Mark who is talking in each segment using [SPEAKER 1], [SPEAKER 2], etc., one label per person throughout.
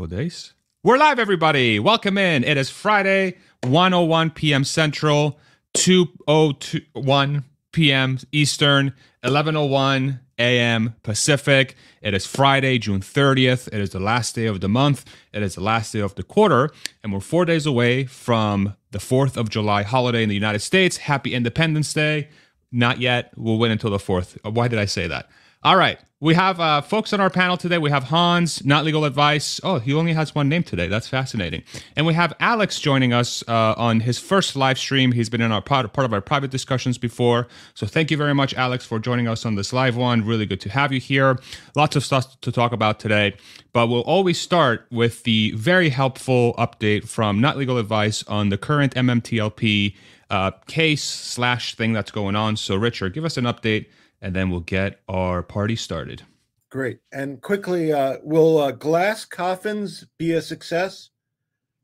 [SPEAKER 1] couple of days. We're live, everybody. Welcome in. It is Friday, 101 p.m. Central, 201 p.m. Eastern, 1101 a.m. Pacific. It is Friday, June 30th. It is the last day of the month. It is the last day of the quarter. And we're four days away from the 4th of July holiday in the United States. Happy Independence Day. Not yet. We'll wait until the 4th. Why did I say that? All right. We have uh, folks on our panel today. We have Hans, not legal advice. Oh, he only has one name today. That's fascinating. And we have Alex joining us uh, on his first live stream. He's been in our part, part of our private discussions before. So thank you very much, Alex, for joining us on this live one. Really good to have you here. Lots of stuff to talk about today. But we'll always start with the very helpful update from Not Legal Advice on the current MMTLP uh, case slash thing that's going on. So, Richard, give us an update and then we'll get our party started.
[SPEAKER 2] Great. And quickly, uh, will uh, glass coffins be a success?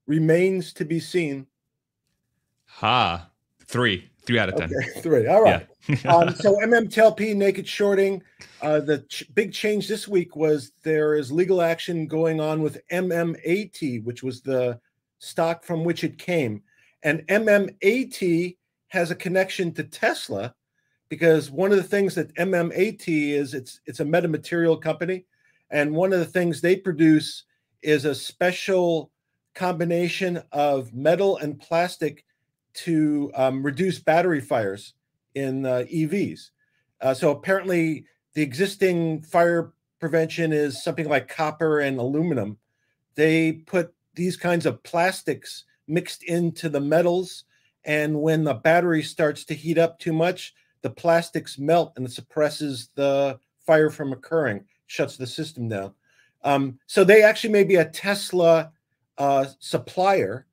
[SPEAKER 2] Remains to be seen.
[SPEAKER 1] Ha. Three. Three out of ten. Okay,
[SPEAKER 2] three. All right. Yeah. um, so MMTLP naked shorting. Uh, the ch- big change this week was there is legal action going on with MMAT, which was the stock from which it came, and MMAT has a connection to Tesla because one of the things that MMAT is it's it's a metamaterial company, and one of the things they produce is a special combination of metal and plastic to um, reduce battery fires in uh, EVs. Uh, so apparently, the existing fire prevention is something like copper and aluminum. They put these kinds of plastics mixed into the metals, and when the battery starts to heat up too much, the plastics melt and it suppresses the fire from occurring, shuts the system down. Um, so they actually may be a Tesla uh, supplier,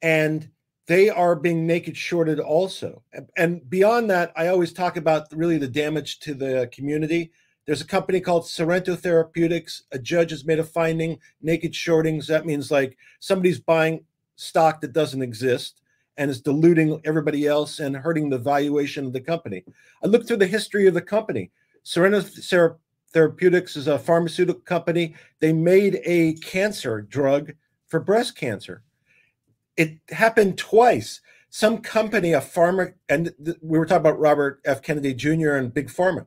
[SPEAKER 2] and they are being naked shorted also. And beyond that, I always talk about really the damage to the community. There's a company called Sorrento Therapeutics. A judge has made a finding naked shortings. That means like somebody's buying stock that doesn't exist and is diluting everybody else and hurting the valuation of the company. I looked through the history of the company. Sorrento Therapeutics is a pharmaceutical company. They made a cancer drug for breast cancer. It happened twice. Some company, a pharma, and we were talking about Robert F. Kennedy Jr. and Big Pharma.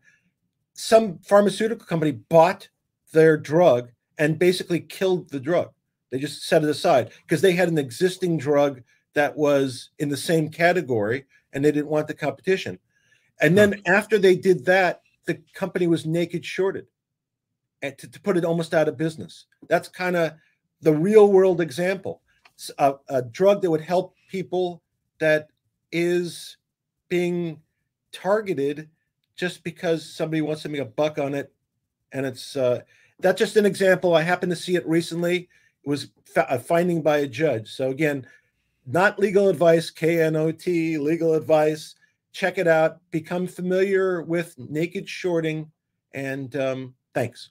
[SPEAKER 2] Some pharmaceutical company bought their drug and basically killed the drug. They just set it aside because they had an existing drug that was in the same category and they didn't want the competition. And then after they did that, the company was naked shorted and to, to put it almost out of business. That's kind of the real world example. A, a drug that would help people that is being targeted just because somebody wants to make a buck on it. And it's uh, that's just an example. I happened to see it recently. It was a finding by a judge. So again, not legal advice, KNOT, legal advice. Check it out. Become familiar with naked shorting. And um, thanks.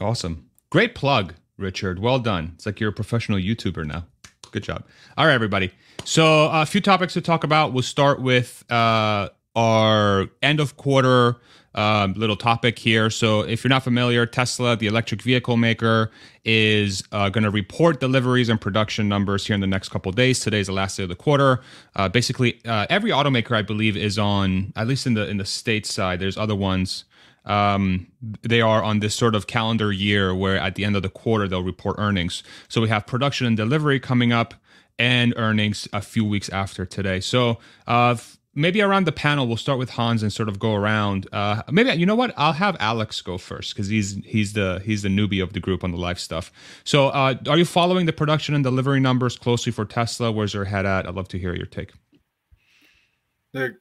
[SPEAKER 1] Awesome. Great plug, Richard. Well done. It's like you're a professional YouTuber now. Good job. All right, everybody. So, a few topics to talk about. We'll start with uh, our end of quarter um, little topic here. So, if you're not familiar, Tesla, the electric vehicle maker, is uh, going to report deliveries and production numbers here in the next couple days. Today is the last day of the quarter. Uh, basically, uh, every automaker, I believe, is on at least in the in the state side. There's other ones. Um, they are on this sort of calendar year where at the end of the quarter they'll report earnings. So we have production and delivery coming up and earnings a few weeks after today. So uh, maybe around the panel we'll start with Hans and sort of go around. Uh, maybe you know what? I'll have Alex go first because he's he's the he's the newbie of the group on the live stuff. So, uh, are you following the production and delivery numbers closely for Tesla? Where's your head at? I'd love to hear your take.
[SPEAKER 3] Their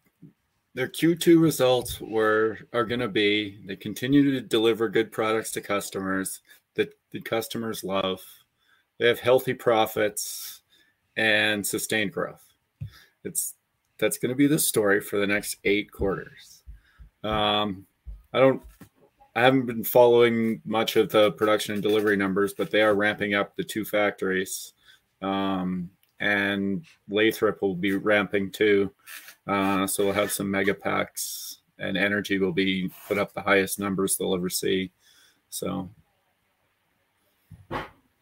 [SPEAKER 3] their Q2 results were are going to be they continue to deliver good products to customers that the customers love. They have healthy profits and sustained growth. It's that's going to be the story for the next eight quarters. Um, I don't, I haven't been following much of the production and delivery numbers, but they are ramping up the two factories. Um, and Lathrop will be ramping too. Uh, so we'll have some mega packs and energy will be put up the highest numbers they'll ever see. So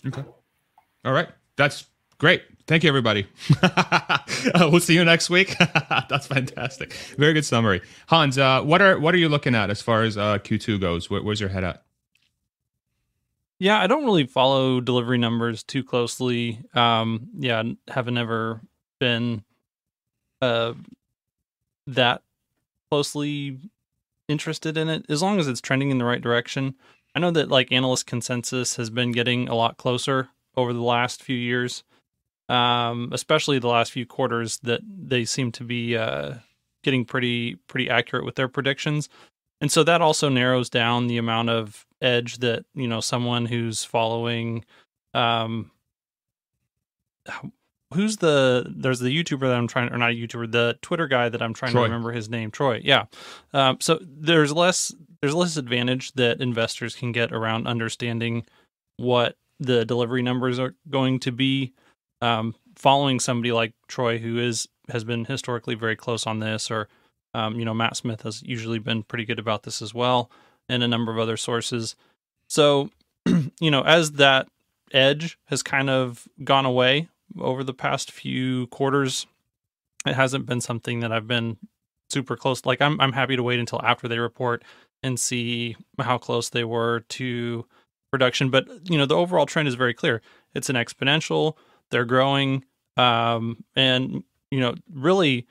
[SPEAKER 1] Okay. All right. That's great. Thank you, everybody. uh, we'll see you next week. That's fantastic. Very good summary, Hans. Uh, what are what are you looking at as far as uh, Q2 goes? Where, where's your head at?
[SPEAKER 4] Yeah, I don't really follow delivery numbers too closely. Um, yeah, haven't ever been uh, that closely interested in it. As long as it's trending in the right direction. I know that like analyst consensus has been getting a lot closer over the last few years, um, especially the last few quarters. That they seem to be uh, getting pretty pretty accurate with their predictions, and so that also narrows down the amount of edge that you know someone who's following um who's the there's the youtuber that i'm trying or not a youtuber the twitter guy that i'm trying troy. to remember his name troy yeah um, so there's less there's less advantage that investors can get around understanding what the delivery numbers are going to be um, following somebody like troy who is has been historically very close on this or um, you know matt smith has usually been pretty good about this as well and a number of other sources. So, you know, as that edge has kind of gone away over the past few quarters, it hasn't been something that I've been super close. Like I'm I'm happy to wait until after they report and see how close they were to production. But you know, the overall trend is very clear. It's an exponential. They're growing, um, and you know, really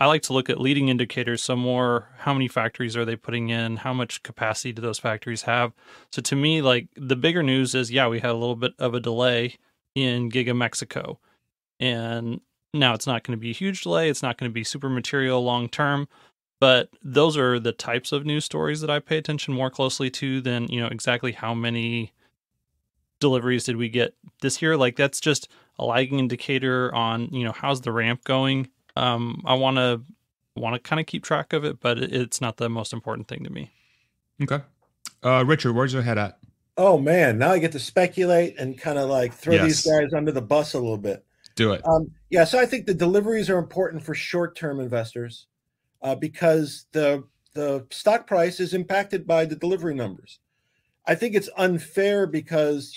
[SPEAKER 4] I like to look at leading indicators. So more, how many factories are they putting in? How much capacity do those factories have? So to me, like the bigger news is, yeah, we had a little bit of a delay in Giga Mexico, and now it's not going to be a huge delay. It's not going to be super material long term, but those are the types of news stories that I pay attention more closely to than you know exactly how many deliveries did we get this year. Like that's just a lagging indicator on you know how's the ramp going um, I want to want to kind of keep track of it, but it's not the most important thing to me.
[SPEAKER 1] Okay, uh, Richard, where's your head at?
[SPEAKER 2] Oh man, now I get to speculate and kind of like throw yes. these guys under the bus a little bit.
[SPEAKER 1] Do it.
[SPEAKER 2] Um, yeah, so I think the deliveries are important for short-term investors uh, because the the stock price is impacted by the delivery numbers. I think it's unfair because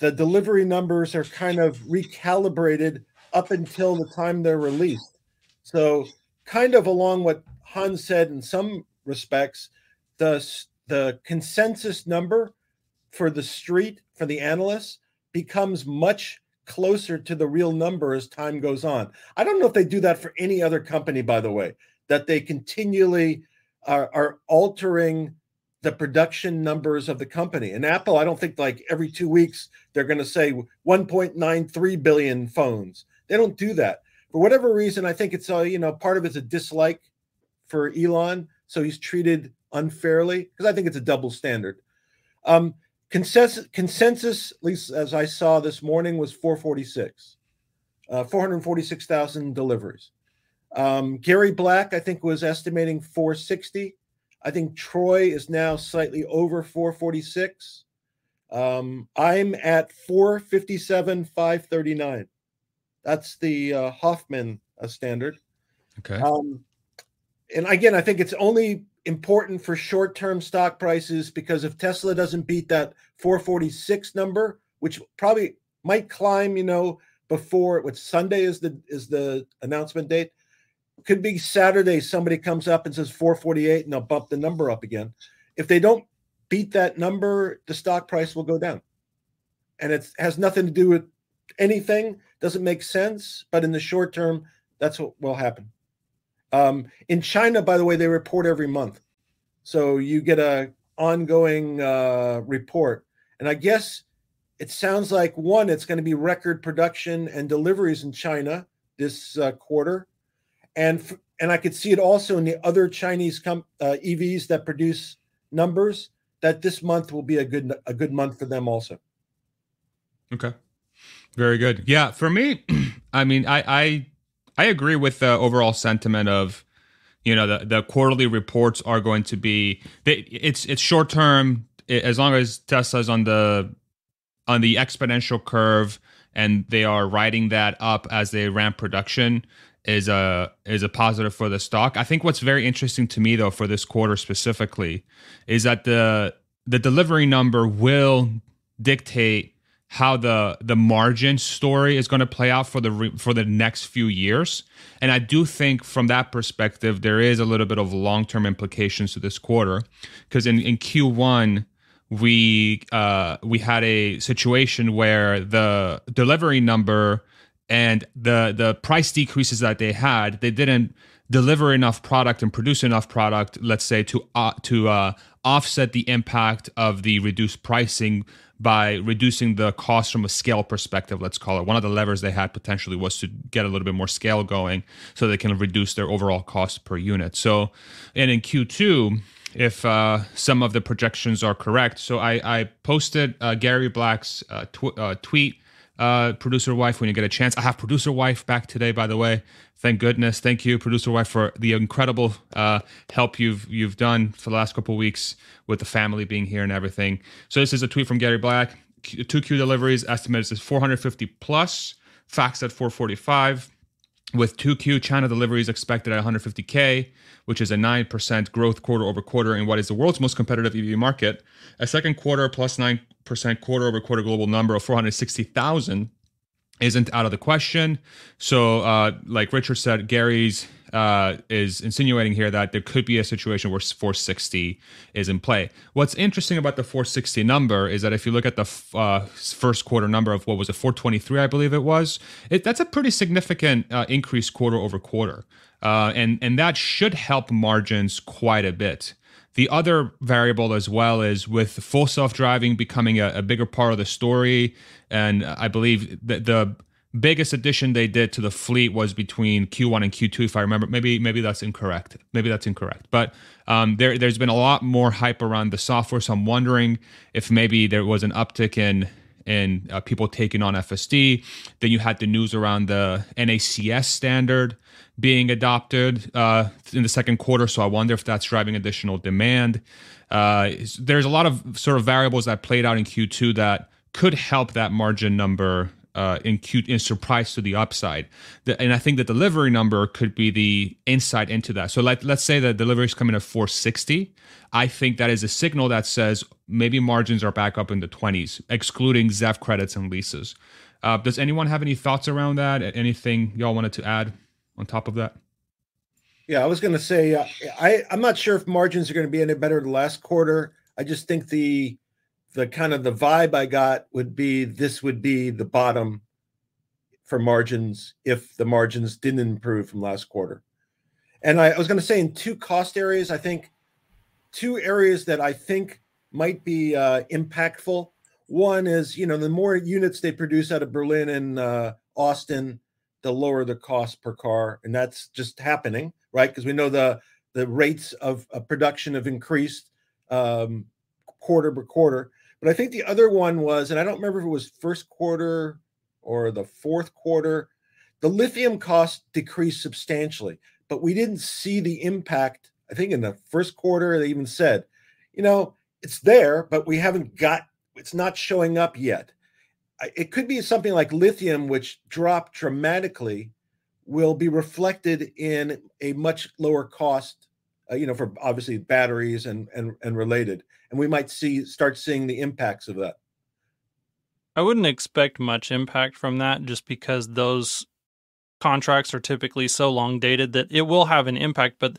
[SPEAKER 2] the delivery numbers are kind of recalibrated up until the time they're released. So, kind of along what Hans said in some respects, the the consensus number for the street for the analysts becomes much closer to the real number as time goes on. I don't know if they do that for any other company, by the way, that they continually are, are altering the production numbers of the company. And Apple, I don't think like every two weeks they're going to say 1.93 billion phones. They don't do that for whatever reason, I think it's a you know part of it's a dislike for Elon, so he's treated unfairly because I think it's a double standard. Um, consensus, consensus, at least as I saw this morning, was 446, uh, 446,000 deliveries. Um, Gary Black, I think, was estimating 460. I think Troy is now slightly over 446. Um, I'm at 457, 539. That's the uh, Hoffman uh, standard.
[SPEAKER 1] Okay.
[SPEAKER 2] Um, and again, I think it's only important for short-term stock prices because if Tesla doesn't beat that 446 number, which probably might climb, you know, before what Sunday is the is the announcement date. Could be Saturday. Somebody comes up and says 448, and they'll bump the number up again. If they don't beat that number, the stock price will go down, and it has nothing to do with anything doesn't make sense, but in the short term, that's what will happen. Um, in China, by the way, they report every month, so you get a ongoing uh, report. And I guess it sounds like one, it's going to be record production and deliveries in China this uh, quarter, and f- and I could see it also in the other Chinese com- uh, EVs that produce numbers that this month will be a good a good month for them also.
[SPEAKER 1] Okay. Very good. Yeah, for me, I mean, I I I agree with the overall sentiment of you know the the quarterly reports are going to be they, it's it's short term as long as Tesla's on the on the exponential curve and they are riding that up as they ramp production is a is a positive for the stock. I think what's very interesting to me though for this quarter specifically is that the the delivery number will dictate how the the margin story is going to play out for the for the next few years. And I do think from that perspective, there is a little bit of long term implications to this quarter because in in Q1 we uh, we had a situation where the delivery number and the the price decreases that they had, they didn't deliver enough product and produce enough product, let's say, to uh, to uh, offset the impact of the reduced pricing by reducing the cost from a scale perspective, let's call it. One of the levers they had potentially was to get a little bit more scale going so they can reduce their overall cost per unit. So, and in Q2, if uh, some of the projections are correct, so I, I posted uh, Gary Black's uh, tw- uh, tweet uh, producer wife when you get a chance. I have producer wife back today, by the way. Thank goodness. Thank you, producer wife, for the incredible uh, help you've you've done for the last couple weeks with the family being here and everything. So this is a tweet from Gary Black. Two Q deliveries estimated is 450 plus. Facts at 445 with 2Q China deliveries expected at 150K, which is a 9% growth quarter over quarter in what is the world's most competitive EV market. A second quarter plus 9% quarter over quarter global number of 460,000 isn't out of the question. So, uh, like Richard said, Gary's uh, is insinuating here that there could be a situation where 460 is in play. What's interesting about the 460 number is that if you look at the f- uh, first quarter number of what was it, 423, I believe it was, it, that's a pretty significant uh, increase quarter over quarter. Uh, and, and that should help margins quite a bit. The other variable as well is with full self driving becoming a, a, bigger part of the story. And I believe that the biggest addition they did to the fleet was between Q1 and Q2, if I remember. Maybe maybe that's incorrect. Maybe that's incorrect. But um, there there's been a lot more hype around the software, so I'm wondering if maybe there was an uptick in in uh, people taking on FSD. Then you had the news around the NACS standard being adopted uh, in the second quarter. So I wonder if that's driving additional demand. Uh, there's a lot of sort of variables that played out in Q2 that could help that margin number uh, in Q in surprise to the upside. The, and I think the delivery number could be the insight into that. So let, let's say the deliveries come in at 460. I think that is a signal that says maybe margins are back up in the 20s, excluding ZEV credits and leases. Uh, does anyone have any thoughts around that? Anything y'all wanted to add on top of that?
[SPEAKER 2] Yeah, I was going to say uh, I I'm not sure if margins are going to be any better the last quarter. I just think the the kind of the vibe I got would be this would be the bottom for margins if the margins didn't improve from last quarter. And I, I was going to say in two cost areas, I think two areas that I think might be uh, impactful. One is, you know, the more units they produce out of Berlin and uh, Austin, the lower the cost per car, and that's just happening, right? Because we know the the rates of, of production have increased um, quarter by quarter. But I think the other one was, and I don't remember if it was first quarter or the fourth quarter, the lithium cost decreased substantially, but we didn't see the impact. I think in the first quarter, they even said, you know, it's there, but we haven't got, it's not showing up yet. It could be something like lithium, which dropped dramatically, will be reflected in a much lower cost uh, you know, for obviously batteries and and and related, and we might see start seeing the impacts of that.
[SPEAKER 4] I wouldn't expect much impact from that, just because those contracts are typically so long dated that it will have an impact, but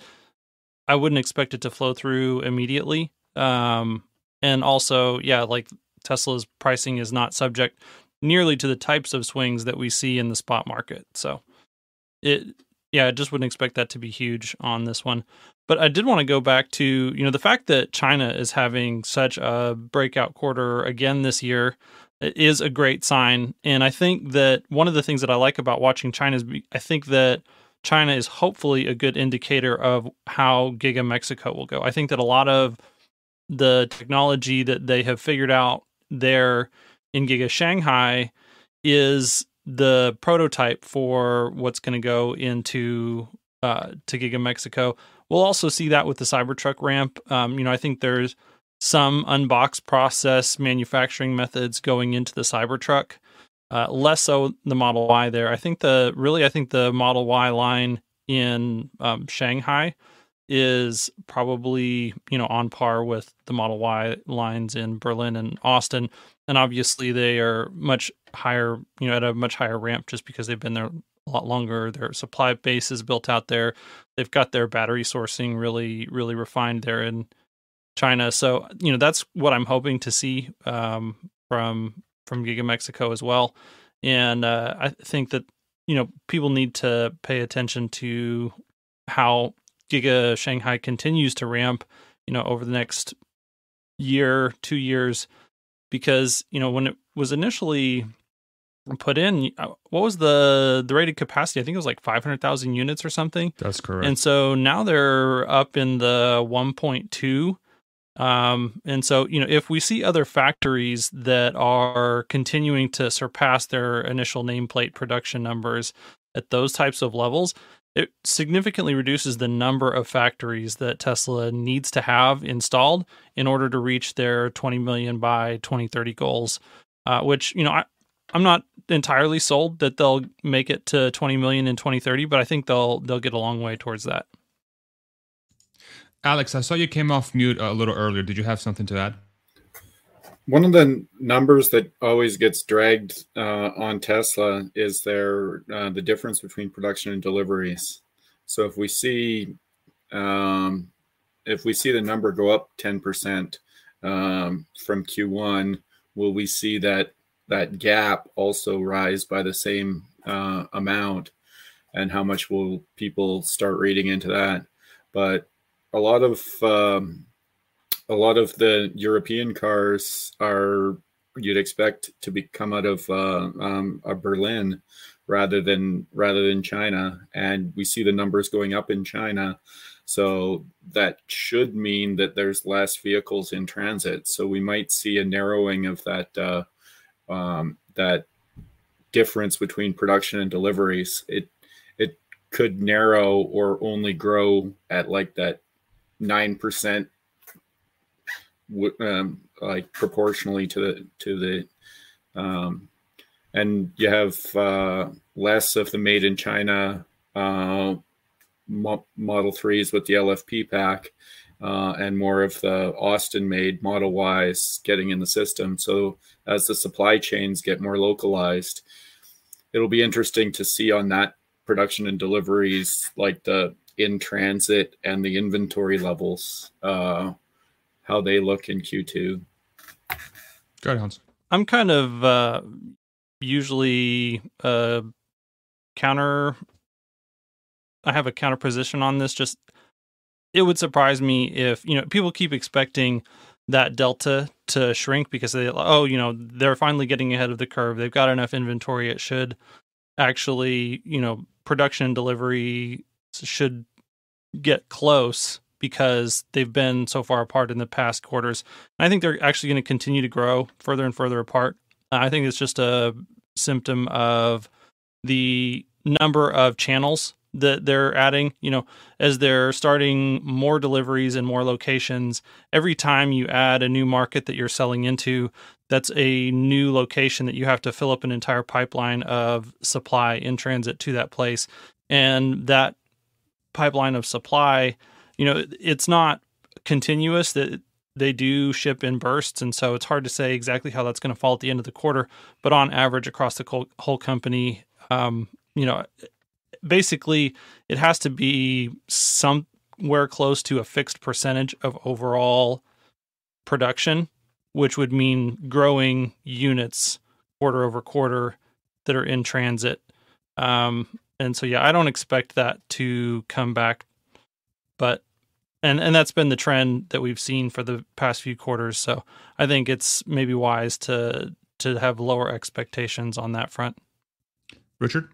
[SPEAKER 4] I wouldn't expect it to flow through immediately. Um, and also, yeah, like Tesla's pricing is not subject nearly to the types of swings that we see in the spot market. So it yeah, I just wouldn't expect that to be huge on this one. But I did want to go back to, you know, the fact that China is having such a breakout quarter again this year is a great sign. And I think that one of the things that I like about watching China is I think that China is hopefully a good indicator of how Giga Mexico will go. I think that a lot of the technology that they have figured out there in Giga Shanghai is the prototype for what's going to go into uh, to Giga Mexico. We'll also see that with the Cybertruck ramp. Um, you know, I think there's some unbox process manufacturing methods going into the Cybertruck. Uh, less so the Model Y there. I think the really I think the Model Y line in um, Shanghai is probably you know on par with the Model Y lines in Berlin and Austin. and obviously they are much higher, you know, at a much higher ramp just because they've been there a lot longer. Their supply base is built out there. They've got their battery sourcing really, really refined there in China. So, you know, that's what I'm hoping to see um, from from Giga Mexico as well. And uh, I think that you know people need to pay attention to how Giga Shanghai continues to ramp. You know, over the next year, two years, because you know when it was initially put in uh, what was the the rated capacity? I think it was like 500000 units or something.
[SPEAKER 1] That's correct.
[SPEAKER 4] And so now they're up in the 1.2 um, and so you know if we see other factories that are continuing to surpass their initial nameplate production numbers at those types of levels it significantly reduces the number of factories that Tesla needs to have installed in order to reach their 20 million by 2030 goals. Uh, which you know I, I'm not entirely sold that they'll make it to 20 million in 2030, but I think they'll they'll get a long way towards that.
[SPEAKER 1] Alex, I saw you came off mute a little earlier. Did you have something to add?
[SPEAKER 3] One of the numbers that always gets dragged uh, on Tesla is their uh, the difference between production and deliveries. So if we see um, if we see the number go up ten percent um, from Q1, will we see that that gap also rise by the same uh, amount? And how much will people start reading into that? But a lot of um, a lot of the European cars are you'd expect to be come out of uh, um, Berlin rather than rather than China, and we see the numbers going up in China. So that should mean that there's less vehicles in transit. So we might see a narrowing of that uh, um, that difference between production and deliveries. It it could narrow or only grow at like that nine percent, um, like proportionally to the to the, um, and you have uh, less of the made in China uh, mo- Model Threes with the LFP pack. Uh, and more of the Austin made Model Ys getting in the system. So, as the supply chains get more localized, it'll be interesting to see on that production and deliveries, like the in transit and the inventory levels, uh, how they look in Q2.
[SPEAKER 1] Go ahead, Hans.
[SPEAKER 4] I'm kind of uh, usually uh, counter. I have a counter position on this. Just it would surprise me if you know people keep expecting that delta to shrink because they oh you know they're finally getting ahead of the curve. They've got enough inventory. It should actually you know production delivery should get close because they've been so far apart in the past quarters. And I think they're actually going to continue to grow further and further apart. Uh, I think it's just a symptom of the number of channels that they're adding. You know, as they're starting more deliveries and more locations, every time you add a new market that you're selling into, that's a new location that you have to fill up an entire pipeline of supply in transit to that place. And that pipeline of supply, you know, it's not continuous that they do ship in bursts and so it's hard to say exactly how that's going to fall at the end of the quarter but on average across the whole company um, you know basically it has to be somewhere close to a fixed percentage of overall production which would mean growing units quarter over quarter that are in transit um, and so yeah, I don't expect that to come back, but and and that's been the trend that we've seen for the past few quarters. So I think it's maybe wise to to have lower expectations on that front.
[SPEAKER 1] Richard,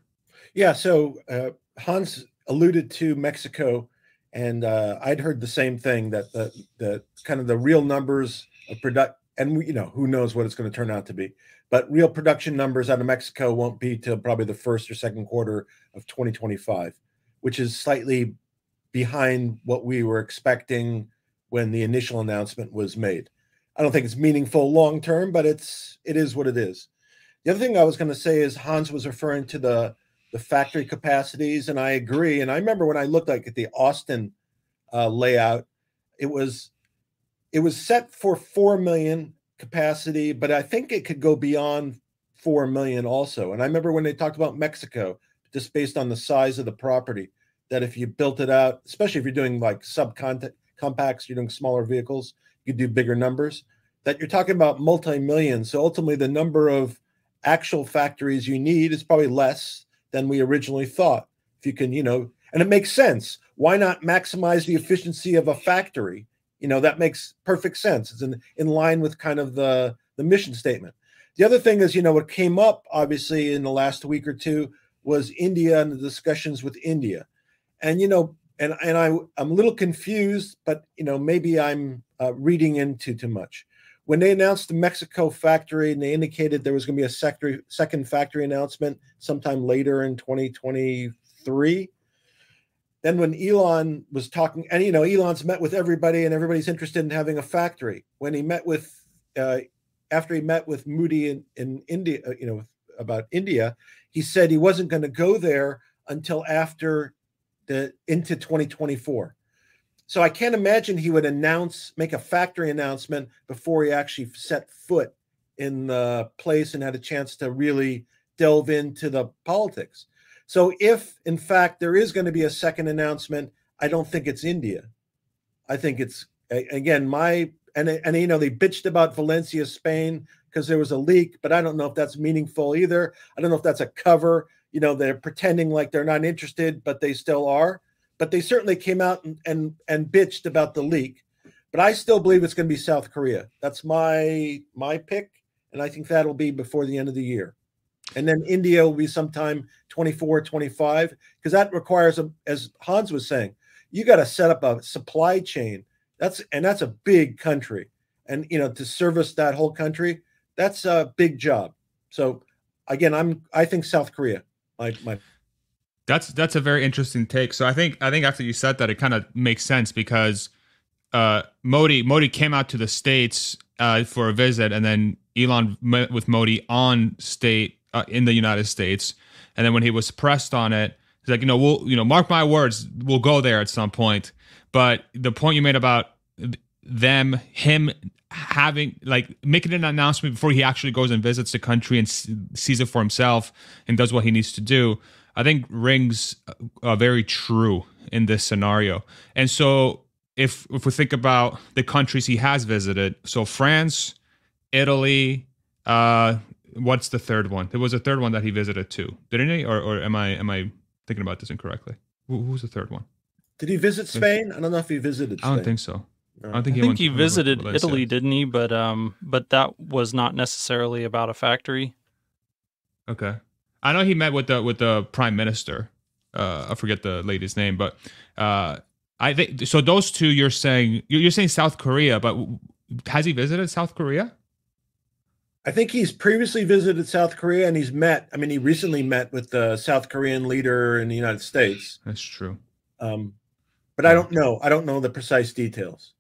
[SPEAKER 2] yeah. So uh, Hans alluded to Mexico, and uh, I'd heard the same thing that the the kind of the real numbers of product, and you know who knows what it's going to turn out to be but real production numbers out of Mexico won't be till probably the first or second quarter of 2025, which is slightly behind what we were expecting when the initial announcement was made. I don't think it's meaningful long term, but it's it is what it is. The other thing I was going to say is Hans was referring to the the factory capacities, and I agree. And I remember when I looked like at the Austin uh, layout, it was it was set for four million capacity, but I think it could go beyond 4 million also. And I remember when they talked about Mexico, just based on the size of the property, that if you built it out, especially if you're doing like subcompacts, you're doing smaller vehicles, you do bigger numbers, that you're talking about multi million. So ultimately, the number of actual factories you need is probably less than we originally thought. If you can, you know, and it makes sense. Why not maximize the efficiency of a factory? You know, that makes perfect sense. It's in, in line with kind of the, the mission statement. The other thing is, you know, what came up obviously in the last week or two was India and the discussions with India. And, you know, and, and I, I'm a little confused, but, you know, maybe I'm uh, reading into too much when they announced the Mexico factory and they indicated there was going to be a sector, second factory announcement sometime later in 2023. Then when Elon was talking, and you know, Elon's met with everybody and everybody's interested in having a factory. When he met with, uh, after he met with Modi in, in India, uh, you know, about India, he said he wasn't going to go there until after the into 2024. So I can't imagine he would announce, make a factory announcement before he actually set foot in the place and had a chance to really delve into the politics. So if in fact there is going to be a second announcement, I don't think it's India. I think it's again my and and you know they bitched about Valencia, Spain because there was a leak, but I don't know if that's meaningful either. I don't know if that's a cover. You know, they're pretending like they're not interested, but they still are but they certainly came out and, and, and bitched about the leak. But I still believe it's going to be South Korea. That's my my pick, and I think that'll be before the end of the year. And then India will be sometime 24, 25, because that requires, a, as Hans was saying, you got to set up a supply chain. That's and that's a big country, and you know to service that whole country, that's a big job. So again, I'm I think South Korea. My my
[SPEAKER 1] that's that's a very interesting take. So I think I think after you said that, it kind of makes sense because uh, Modi Modi came out to the states uh, for a visit, and then Elon met with Modi on state uh, in the United States, and then when he was pressed on it, he's like, you know, we'll you know, mark my words, we'll go there at some point. But the point you made about them, him having like making an announcement before he actually goes and visits the country and sees it for himself and does what he needs to do I think rings uh, very true in this scenario. And so if if we think about the countries he has visited, so France, Italy, uh, what's the third one? There was a third one that he visited too, didn't he? Or, or am I am I thinking about this incorrectly? Who, who's the third one?
[SPEAKER 2] Did he visit Spain? I don't know if he visited. Spain.
[SPEAKER 1] I don't think so. I don't think
[SPEAKER 4] he,
[SPEAKER 1] I think
[SPEAKER 4] he visited Italy, didn't he? But um, but that was not necessarily about a factory.
[SPEAKER 1] Okay. I know he met with the with the prime minister. Uh, I forget the lady's name, but uh, I think so. Those two, you're saying you're saying South Korea, but has he visited South Korea?
[SPEAKER 2] I think he's previously visited South Korea and he's met. I mean, he recently met with the South Korean leader in the United States.
[SPEAKER 1] That's true.
[SPEAKER 2] Um, but I don't know. I don't know the precise details.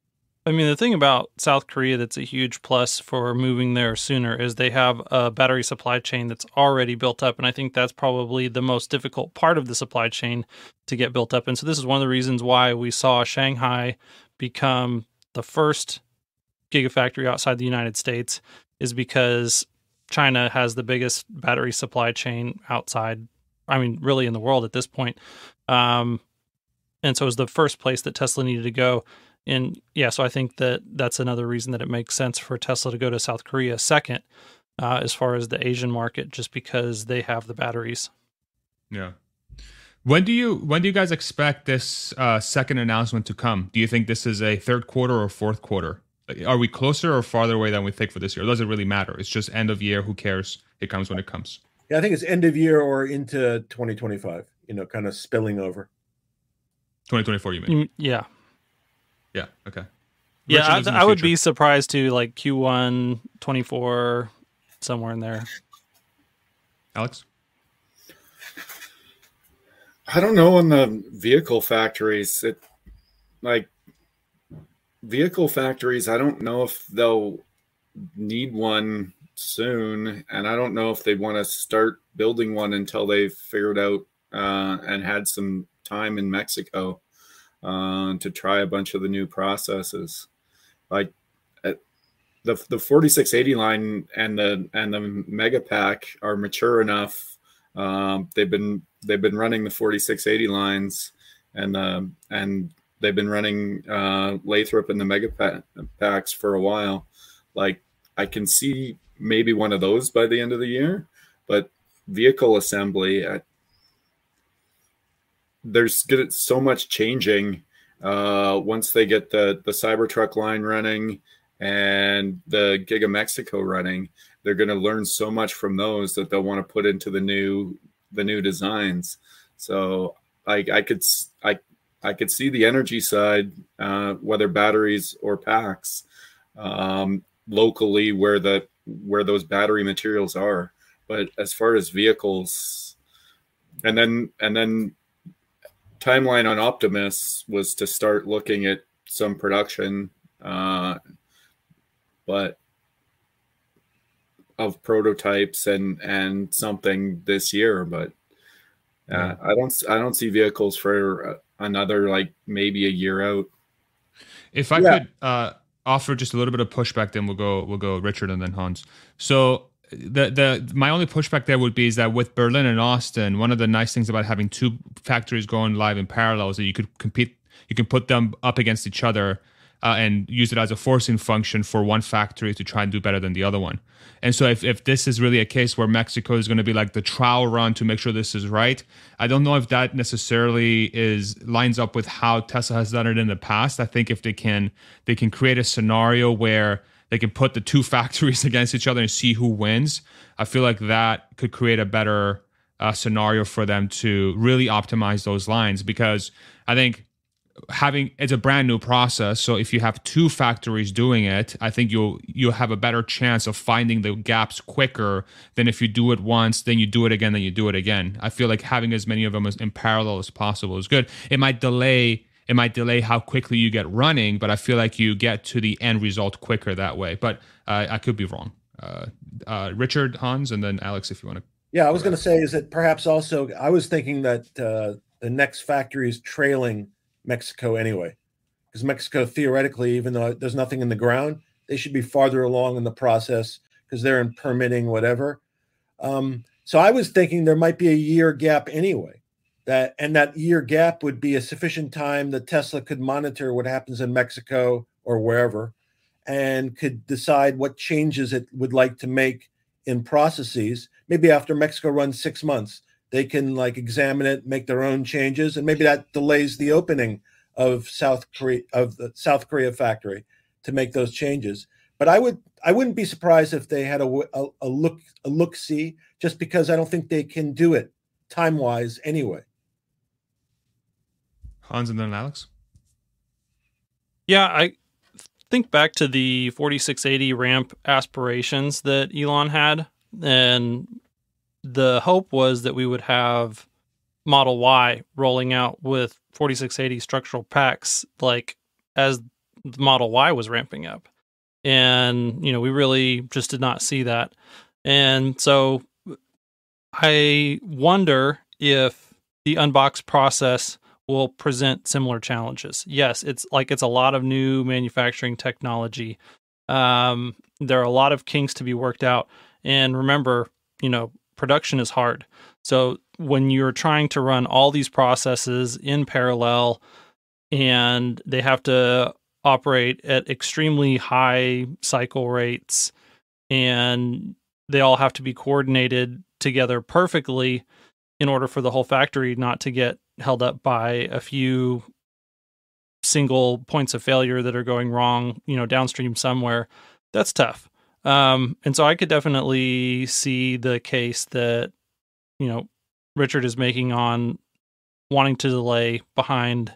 [SPEAKER 4] I mean, the thing about South Korea that's a huge plus for moving there sooner is they have a battery supply chain that's already built up. And I think that's probably the most difficult part of the supply chain to get built up. And so, this is one of the reasons why we saw Shanghai become the first gigafactory outside the United States, is because China has the biggest battery supply chain outside, I mean, really in the world at this point. Um, and so, it was the first place that Tesla needed to go and yeah, so I think that that's another reason that it makes sense for Tesla to go to South Korea second, uh, as far as the Asian market, just because they have the batteries.
[SPEAKER 1] Yeah. When do you when do you guys expect this uh, second announcement to come? Do you think this is a third quarter or fourth quarter? Are we closer or farther away than we think for this year? It does it really matter. It's just end of year. Who cares? It comes when it comes.
[SPEAKER 2] Yeah, I think it's end of year or into 2025. You know, kind of spilling over.
[SPEAKER 1] 2024, you mean?
[SPEAKER 4] Yeah.
[SPEAKER 1] Yeah. Okay.
[SPEAKER 4] Yeah, I, I would be surprised to like Q1 24 somewhere in there.
[SPEAKER 1] Alex.
[SPEAKER 3] I don't know on the vehicle factories. It like vehicle factories. I don't know if they'll need one soon, and I don't know if they want to start building one until they've figured out uh, and had some time in Mexico uh, to try a bunch of the new processes. Like, uh, the the 4680 line and the and the Mega Pack are mature enough. Um, they've been they've been running the 4680 lines and uh, and they've been running uh, Lathrop and the Mega Packs for a while. Like I can see maybe one of those by the end of the year, but vehicle assembly, I, there's good, so much changing uh, once they get the the Cybertruck line running and the Giga Mexico running. They're going to learn so much from those that they'll want to put into the new the new designs. So I, I could I I could see the energy side, uh, whether batteries or packs, um, locally where the where those battery materials are. But as far as vehicles, and then and then timeline on Optimus was to start looking at some production, uh, but of prototypes and and something this year. But uh, I don't I don't see vehicles for another like maybe a year out.
[SPEAKER 1] If I yeah. could uh, offer just a little bit of pushback, then we'll go we'll go Richard and then Hans. So the the my only pushback there would be is that with Berlin and Austin, one of the nice things about having two factories going live in parallel is that you could compete, you can put them up against each other uh, and use it as a forcing function for one factory to try and do better than the other one. And so, if, if this is really a case where Mexico is going to be like the trial run to make sure this is right, I don't know if that necessarily is lines up with how Tesla has done it in the past. I think if they can they can create a scenario where they can put the two factories against each other and see who wins. I feel like that could create a better uh, scenario for them to really optimize those lines because I think having it's a brand new process. So if you have two factories doing it i think you'll you'll have a better chance of finding the gaps quicker than if you do it once then you do it again then you do it again. I feel like having as many of them as in parallel as possible is good. It might delay it might delay how quickly you get running but i feel like you get to the end result quicker that way but uh, i could be wrong uh, uh, richard hans and then alex if you want to
[SPEAKER 2] yeah i was going to say is that perhaps also i was thinking that uh, the next factory is trailing Mexico anyway. Because Mexico, theoretically, even though there's nothing in the ground, they should be farther along in the process because they're in permitting, whatever. Um, so I was thinking there might be a year gap anyway. That and that year gap would be a sufficient time that Tesla could monitor what happens in Mexico or wherever, and could decide what changes it would like to make in processes. Maybe after Mexico runs six months, they can like examine it, make their own changes, and maybe that delays the opening of South Korea of the South Korea factory to make those changes. But I would I wouldn't be surprised if they had a, a, a look a look see just because I don't think they can do it time wise anyway.
[SPEAKER 1] Hans and then Alex.
[SPEAKER 4] Yeah, I think back to the 4680 ramp aspirations that Elon had, and the hope was that we would have Model Y rolling out with 4680 structural packs like as the Model Y was ramping up. And, you know, we really just did not see that. And so I wonder if the unbox process will present similar challenges. Yes, it's like it's a lot of new manufacturing technology. Um, there are a lot of kinks to be worked out. And remember, you know, production is hard. So when you're trying to run all these processes in parallel and they have to operate at extremely high cycle rates and they all have to be coordinated together perfectly in order for the whole factory not to get held up by a few single points of failure that are going wrong, you know, downstream somewhere. That's tough. Um, and so I could definitely see the case that, you know, Richard is making on wanting to delay behind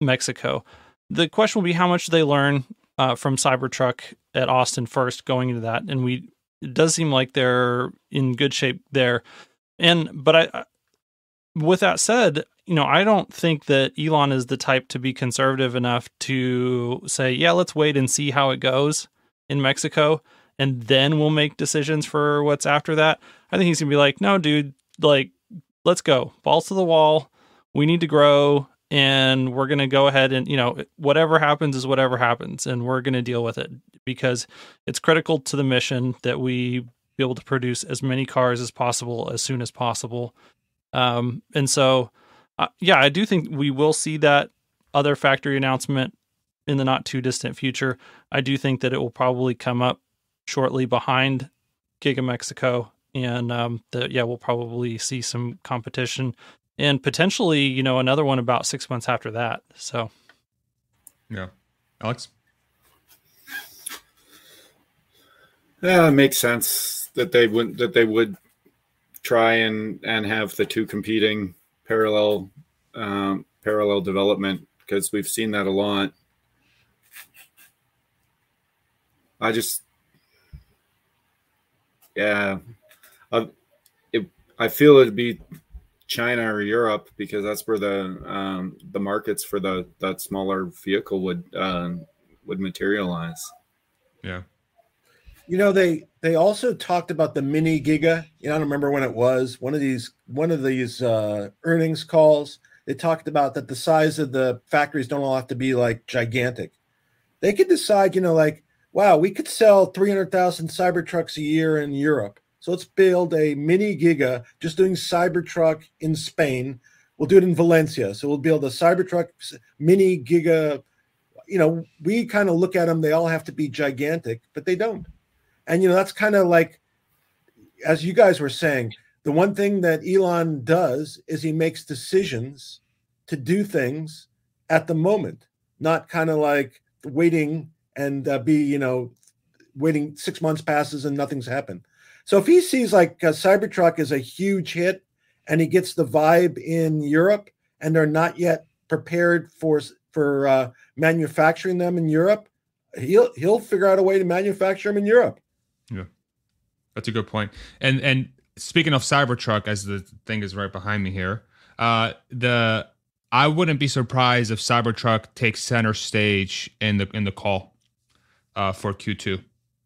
[SPEAKER 4] Mexico. The question will be how much do they learn uh, from Cybertruck at Austin first going into that. And we, it does seem like they're in good shape there. And, but I, with that said, you know, I don't think that Elon is the type to be conservative enough to say, yeah, let's wait and see how it goes in Mexico and then we'll make decisions for what's after that. I think he's gonna be like, no, dude, like, let's go. Balls to the wall. We need to grow. and we're going to go ahead and you know whatever happens is whatever happens and we're going to deal with it because it's critical to the mission that we be able to produce as many cars as possible as soon as possible um, and so uh, yeah i do think we will see that other factory announcement in the not too distant future i do think that it will probably come up shortly behind giga mexico and um, that yeah we'll probably see some competition and potentially, you know, another one about six months after that. So,
[SPEAKER 1] yeah, Alex.
[SPEAKER 3] Yeah, it makes sense that they wouldn't that they would try and and have the two competing parallel um, parallel development because we've seen that a lot. I just, yeah, I, it, I feel it'd be China or Europe because that's where the um, the markets for the that smaller vehicle would um, would materialize.
[SPEAKER 1] Yeah.
[SPEAKER 2] You know they they also talked about the mini giga. You know, I don't remember when it was. One of these one of these uh, earnings calls. They talked about that the size of the factories don't all have to be like gigantic. They could decide, you know, like wow, we could sell three hundred thousand Cybertrucks a year in Europe so let's build a mini Giga just doing Cybertruck in Spain. We'll do it in Valencia. So we'll build a Cybertruck mini Giga. You know, we kind of look at them, they all have to be gigantic, but they don't. And, you know, that's kind of like, as you guys were saying, the one thing that Elon does is he makes decisions to do things at the moment, not kind of like waiting and uh, be, you know, waiting six months passes and nothing's happened. So if he sees like a Cybertruck is a huge hit and he gets the vibe in Europe and they're not yet prepared for for uh, manufacturing them in Europe, he'll he'll figure out a way to manufacture them in Europe.
[SPEAKER 1] Yeah, that's a good point. And and speaking of Cybertruck, as the thing is right behind me here, uh, the I wouldn't be surprised if Cybertruck takes center stage in the in the call uh, for Q2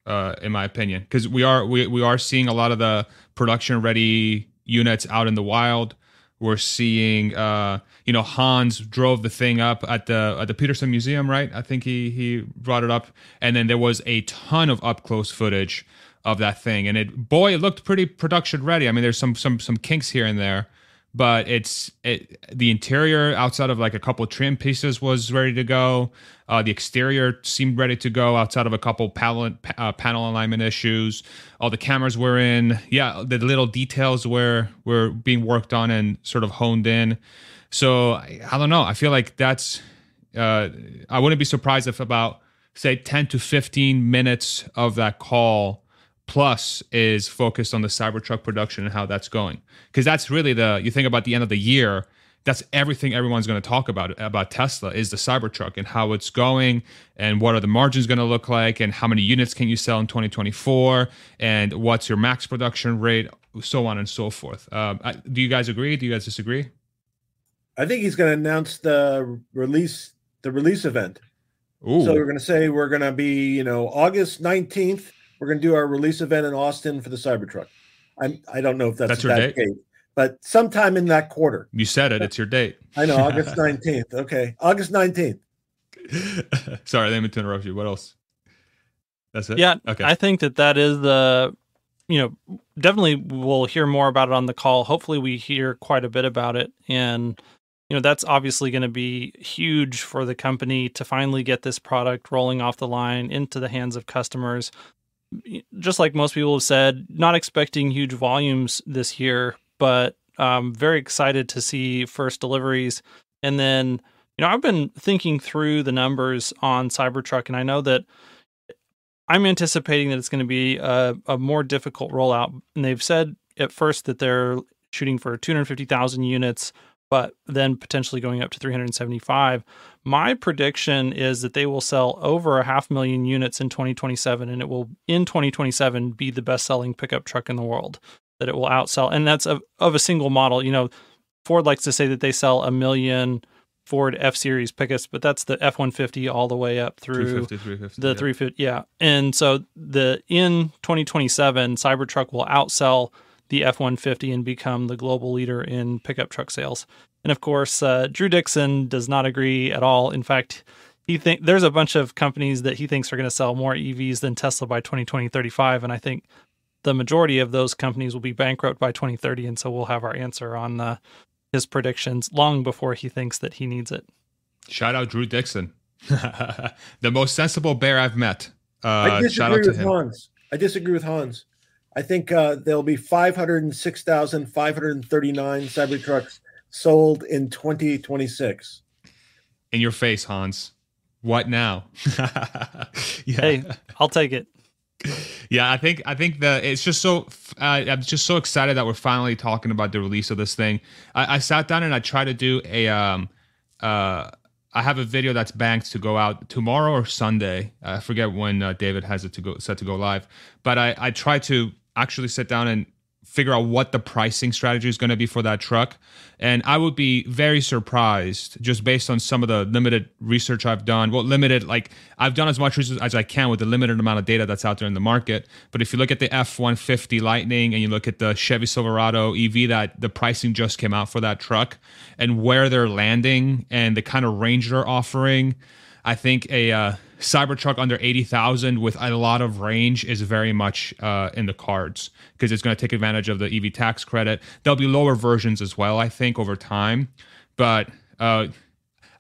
[SPEAKER 1] uh, in my opinion, because we are we, we are seeing a lot of the production ready units out in the wild. We're seeing, uh, you know, Hans drove the thing up at the at the Petersen Museum, right? I think he he brought it up, and then there was a ton of up close footage of that thing, and it boy, it looked pretty production ready. I mean, there's some some some kinks here and there, but it's it, the interior outside of like a couple trim pieces was ready to go. Uh, the exterior seemed ready to go outside of a couple panel, uh, panel alignment issues. All the cameras were in. Yeah, the little details were were being worked on and sort of honed in. So I, I don't know. I feel like that's. Uh, I wouldn't be surprised if about say 10 to 15 minutes of that call plus is focused on the Cybertruck production and how that's going. Because that's really the you think about the end of the year, that's everything everyone's going to talk about about Tesla is the Cybertruck and how it's going and what are the margins going to look like and how many units can you sell in 2024 and what's your max production rate, so on and so forth. Um, do you guys agree? Do you guys disagree?
[SPEAKER 2] I think he's going to announce the release the release event. Ooh. So we're going to say we're going to be you know August 19th we're going to do our release event in Austin for the Cybertruck. I'm, I don't know if that's,
[SPEAKER 1] that's your that date? date,
[SPEAKER 2] but sometime in that quarter.
[SPEAKER 1] You said it. It's your date.
[SPEAKER 2] I know, August 19th. Okay. August 19th.
[SPEAKER 1] Sorry, I didn't mean to interrupt you. What else? That's it?
[SPEAKER 4] Yeah. Okay. I think that that is the, you know, definitely we'll hear more about it on the call. Hopefully we hear quite a bit about it. And, you know, that's obviously going to be huge for the company to finally get this product rolling off the line into the hands of customers just like most people have said, not expecting huge volumes this year, but um, very excited to see first deliveries. And then, you know, I've been thinking through the numbers on Cybertruck, and I know that I'm anticipating that it's going to be a, a more difficult rollout. And they've said at first that they're shooting for 250,000 units but then potentially going up to 375. My prediction is that they will sell over a half million units in 2027, and it will in 2027 be the best selling pickup truck in the world. That it will outsell, and that's of, of a single model. You know, Ford likes to say that they sell a million Ford F Series pickups, but that's the F 150 all the way up through 350, 350, the yeah. 350. Yeah. And so the in 2027, Cybertruck will outsell the F 150 and become the global leader in pickup truck sales. And of course, uh, Drew Dixon does not agree at all. In fact, he think there's a bunch of companies that he thinks are going to sell more EVs than Tesla by 2020 35, and I think the majority of those companies will be bankrupt by 2030, and so we'll have our answer on uh, his predictions long before he thinks that he needs it.
[SPEAKER 1] Shout out Drew Dixon, the most sensible bear I've met. Uh,
[SPEAKER 2] I disagree with him. Hans. I disagree with Hans. I think uh, there'll be 506,539 Cybertrucks sold in 2026.
[SPEAKER 1] In your face, Hans. What now?
[SPEAKER 4] yeah. Hey, I'll take it.
[SPEAKER 1] Yeah, I think I think that it's just so uh, I'm just so excited that we're finally talking about the release of this thing. I, I sat down and I tried to do a um uh I have a video that's banked to go out tomorrow or Sunday. I forget when uh, David has it to go set to go live, but I I tried to actually sit down and figure out what the pricing strategy is going to be for that truck. And I would be very surprised just based on some of the limited research I've done. Well, limited, like I've done as much research as I can with the limited amount of data that's out there in the market. But if you look at the F 150 Lightning and you look at the Chevy Silverado EV, that the pricing just came out for that truck and where they're landing and the kind of range they're offering, I think a, uh, Cybertruck under 80,000 with a lot of range is very much uh, in the cards because it's going to take advantage of the EV tax credit. There'll be lower versions as well, I think, over time. But uh,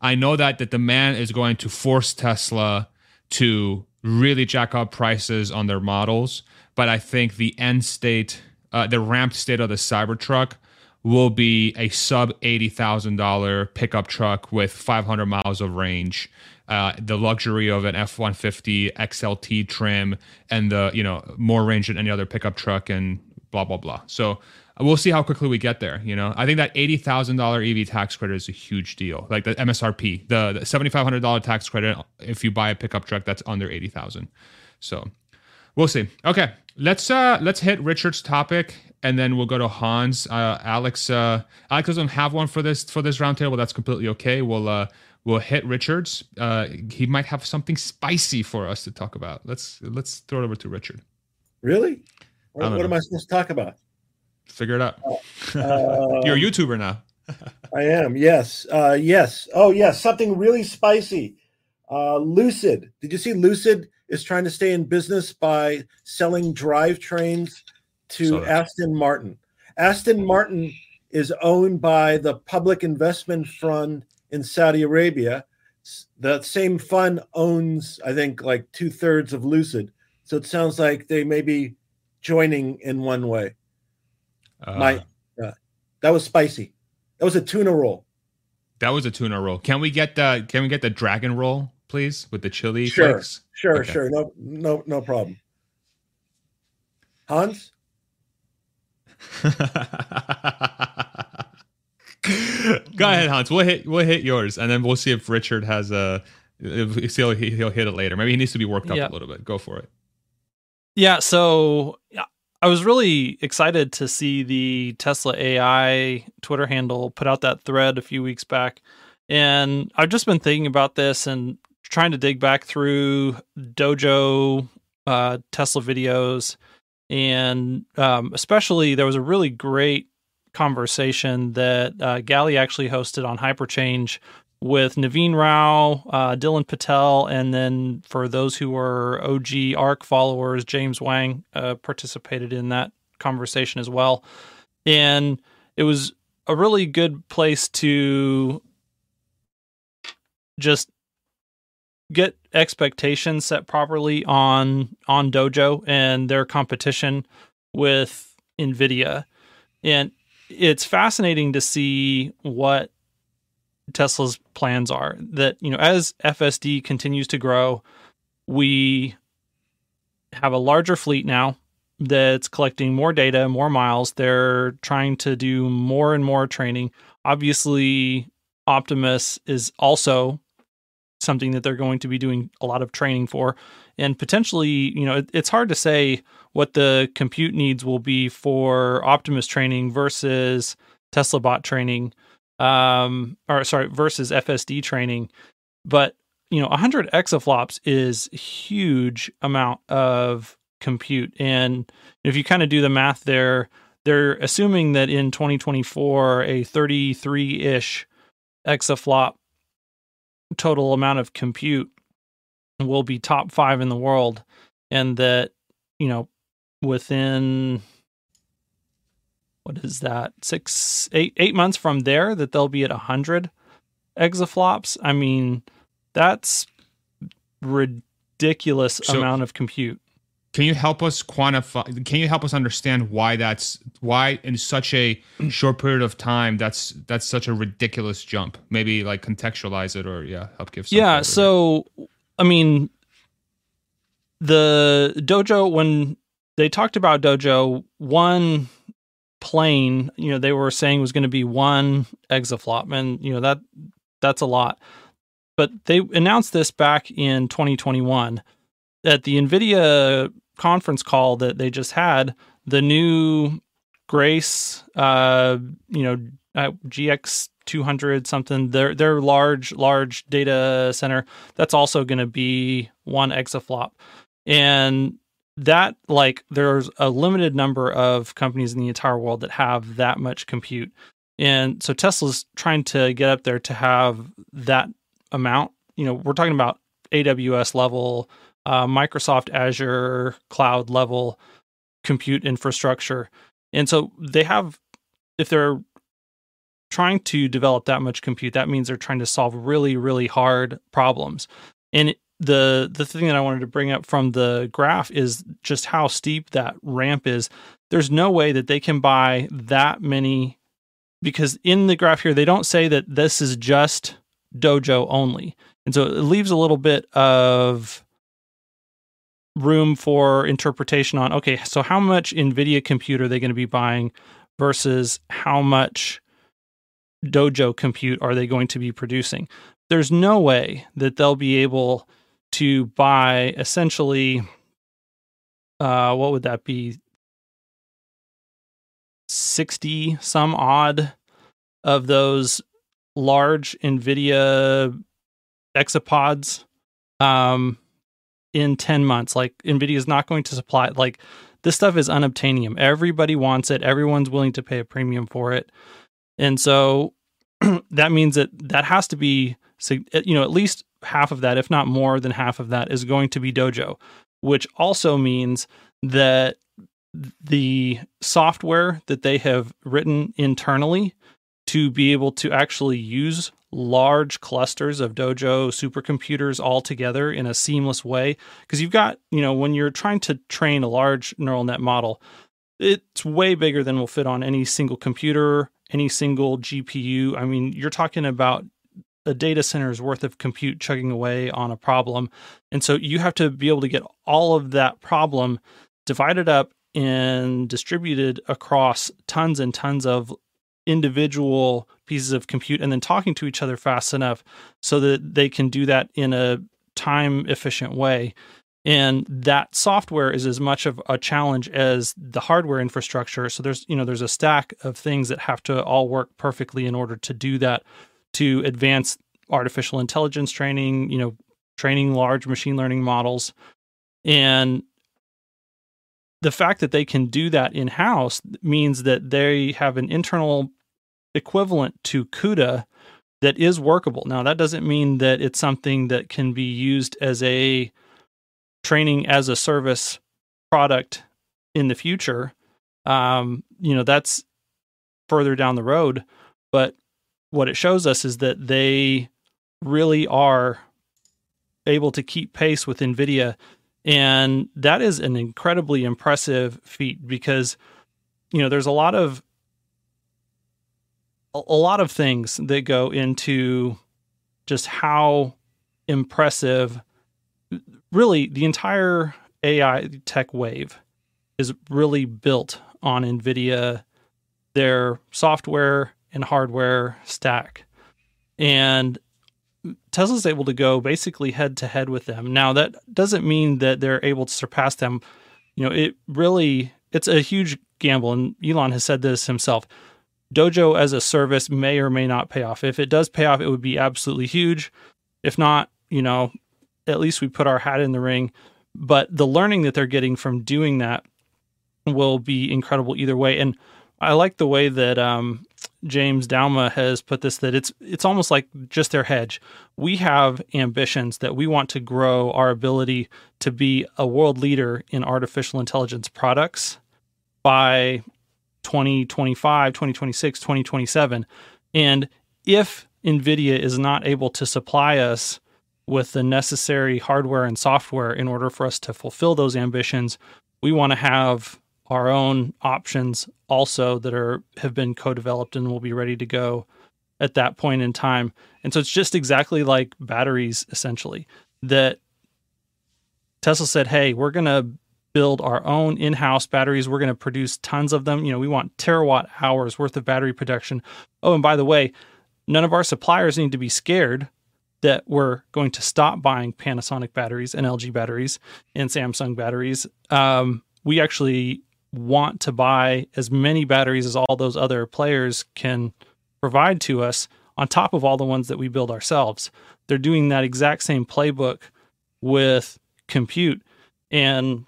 [SPEAKER 1] I know that the demand is going to force Tesla to really jack up prices on their models. But I think the end state, uh, the ramped state of the Cybertruck will be a sub $80,000 pickup truck with 500 miles of range uh, the luxury of an F one fifty XLT trim and the you know more range than any other pickup truck and blah blah blah. So we'll see how quickly we get there. You know, I think that eighty thousand dollar EV tax credit is a huge deal. Like the MSRP, the, the seventy five hundred dollar tax credit if you buy a pickup truck that's under eighty thousand. So we'll see. Okay, let's uh let's hit Richard's topic and then we'll go to Hans. Uh, Alex, uh, Alex doesn't have one for this for this roundtable. That's completely okay. We'll uh, we'll hit Richards. Uh, he might have something spicy for us to talk about. Let's let's throw it over to Richard.
[SPEAKER 2] Really? What, what am I supposed to talk about?
[SPEAKER 1] Figure it out. Uh, You're a YouTuber now.
[SPEAKER 2] I am. Yes. Uh, yes. Oh, yes. Something really spicy. Uh, Lucid. Did you see Lucid is trying to stay in business by selling drivetrains to Aston Martin? Aston Martin is owned by the Public Investment Fund in Saudi Arabia. That same fund owns, I think, like two thirds of Lucid. So it sounds like they may be joining in one way. Uh, My, uh, that was spicy. That was a tuna roll.
[SPEAKER 1] That was a tuna roll. Can we get the Can we get the dragon roll, please, with the chili
[SPEAKER 2] sure,
[SPEAKER 1] flakes?
[SPEAKER 2] Sure, okay. sure. No, no, no problem. Hans.
[SPEAKER 1] Go ahead, Hans. We'll hit we'll hit yours, and then we'll see if Richard has a. He'll, he'll hit it later. Maybe he needs to be worked up a little bit. Go for it.
[SPEAKER 4] Yeah. So I was really excited to see the Tesla AI Twitter handle put out that thread a few weeks back, and I've just been thinking about this and trying to dig back through Dojo uh, Tesla videos, and um, especially there was a really great conversation that uh, Gali actually hosted on Hyperchange with Naveen Rao, uh, Dylan Patel, and then for those who are OG ARC followers, James Wang uh, participated in that conversation as well. And it was a really good place to just get expectations set properly on on Dojo and their competition with Nvidia. And it's fascinating to see what Tesla's plans are. That, you know, as FSD continues to grow, we have a larger fleet now that's collecting more data, more miles. They're trying to do more and more training. Obviously, Optimus is also something that they're going to be doing a lot of training for. And potentially, you know, it, it's hard to say what the compute needs will be for Optimus training versus Tesla bot training, um, or sorry, versus FSD training. But you know, 100 exaflops is huge amount of compute, and if you kind of do the math there, they're assuming that in 2024, a 33 ish exaflop total amount of compute will be top five in the world, and that you know within what is that six eight eight months from there that they'll be at 100 exaflops. I mean that's ridiculous so, amount of compute.
[SPEAKER 1] can you help us quantify can you help us understand why that's why in such a short period of time that's that's such a ridiculous jump? Maybe like contextualize it or yeah help give
[SPEAKER 4] yeah so i mean the dojo when they talked about dojo one plane, you know, they were saying was going to be one exaflop, and you know that that's a lot. But they announced this back in 2021 at the Nvidia conference call that they just had. The new Grace, uh, you know, uh, GX 200 something. Their their large large data center that's also going to be one exaflop, and that like there's a limited number of companies in the entire world that have that much compute. And so tesla's trying to get up there to have that amount. You know we're talking about aws level uh, microsoft azure cloud level compute infrastructure. And so they have if they're trying to develop that much compute that means they're trying to solve really really hard problems and the the thing that I wanted to bring up from the graph is just how steep that ramp is. There's no way that they can buy that many because in the graph here they don't say that this is just dojo only. And so it leaves a little bit of room for interpretation on okay, so how much Nvidia compute are they going to be buying versus how much dojo compute are they going to be producing? There's no way that they'll be able to buy essentially uh what would that be? 60 some odd of those large nvidia exapods um in 10 months. Like nvidia is not going to supply like this stuff is unobtainium. Everybody wants it. Everyone's willing to pay a premium for it and so that means that that has to be eh, you know at least half of that, if not more than half of that, is going to be Dojo, which also means that the software that they have written internally to be able to actually use large clusters of dojo supercomputers all together in a seamless way. Because you've got you know when you're trying to train a large neural net model it's way bigger than will fit on any single computer any single gpu i mean you're talking about a data center's worth of compute chugging away on a problem. And so you have to be able to get all of that problem divided up and distributed across tons and tons of individual pieces of compute and then talking to each other fast enough so that they can do that in a time efficient way. And that software is as much of a challenge as the hardware infrastructure. So there's, you know, there's a stack of things that have to all work perfectly in order to do that to advance artificial intelligence training, you know, training large machine learning models. And the fact that they can do that in house means that they have an internal equivalent to CUDA that is workable. Now, that doesn't mean that it's something that can be used as a training as a service product in the future. Um, you know, that's further down the road. But what it shows us is that they really are able to keep pace with NVIDIA. And that is an incredibly impressive feat because, you know, there's a lot of a lot of things that go into just how impressive really the entire AI tech wave is really built on NVIDIA, their software and hardware stack. And Tesla's able to go basically head to head with them. Now that doesn't mean that they're able to surpass them. You know, it really it's a huge gamble and Elon has said this himself. Dojo as a service may or may not pay off. If it does pay off, it would be absolutely huge. If not, you know, at least we put our hat in the ring. But the learning that they're getting from doing that will be incredible either way. And I like the way that um, James Douma has put this that it's it's almost like just their hedge. We have ambitions that we want to grow our ability to be a world leader in artificial intelligence products by 2025, 2026, 2027. And if Nvidia is not able to supply us with the necessary hardware and software in order for us to fulfill those ambitions, we want to have our own options also that are have been co-developed and will be ready to go at that point in time. And so it's just exactly like batteries essentially that Tesla said, "Hey, we're going to build our own in-house batteries. We're going to produce tons of them. You know, we want terawatt hours worth of battery production. Oh, and by the way, none of our suppliers need to be scared that we're going to stop buying Panasonic batteries and LG batteries and Samsung batteries. Um, we actually want to buy as many batteries as all those other players can provide to us on top of all the ones that we build ourselves. They're doing that exact same playbook with compute. And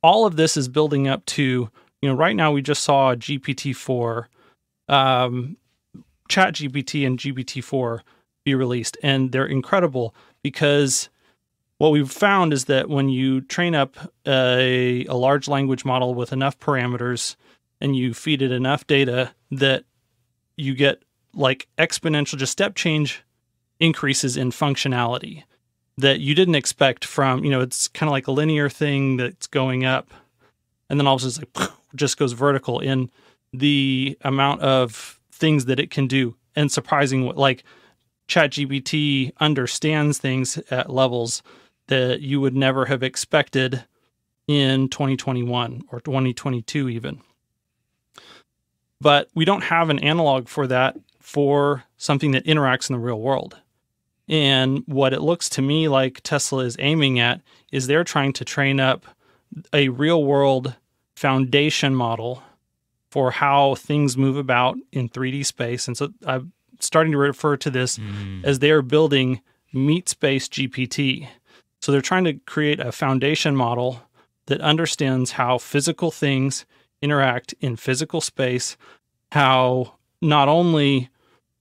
[SPEAKER 4] all of this is building up to, you know, right now we just saw GPT-4, um, Chat GPT and GPT-4 be released. And they're incredible because what we've found is that when you train up a, a large language model with enough parameters and you feed it enough data that you get like exponential just step change increases in functionality that you didn't expect from you know it's kind of like a linear thing that's going up and then all of a sudden like just goes vertical in the amount of things that it can do and surprising like ChatGPT understands things at levels that you would never have expected in 2021 or 2022 even. But we don't have an analog for that for something that interacts in the real world. And what it looks to me like Tesla is aiming at is they're trying to train up a real world foundation model for how things move about in 3D space. And so I'm starting to refer to this mm. as they are building meat space GPT. So they're trying to create a foundation model that understands how physical things interact in physical space, how not only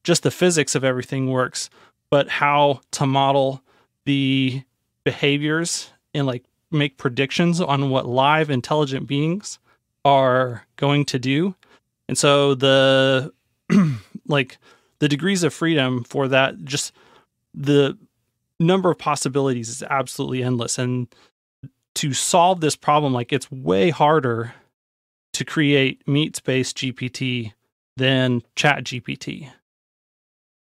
[SPEAKER 4] just the physics of everything works, but how to model the behaviors and like make predictions on what live intelligent beings are going to do. And so the like the degrees of freedom for that just the number of possibilities is absolutely endless. And to solve this problem, like it's way harder to create meat space GPT than Chat GPT.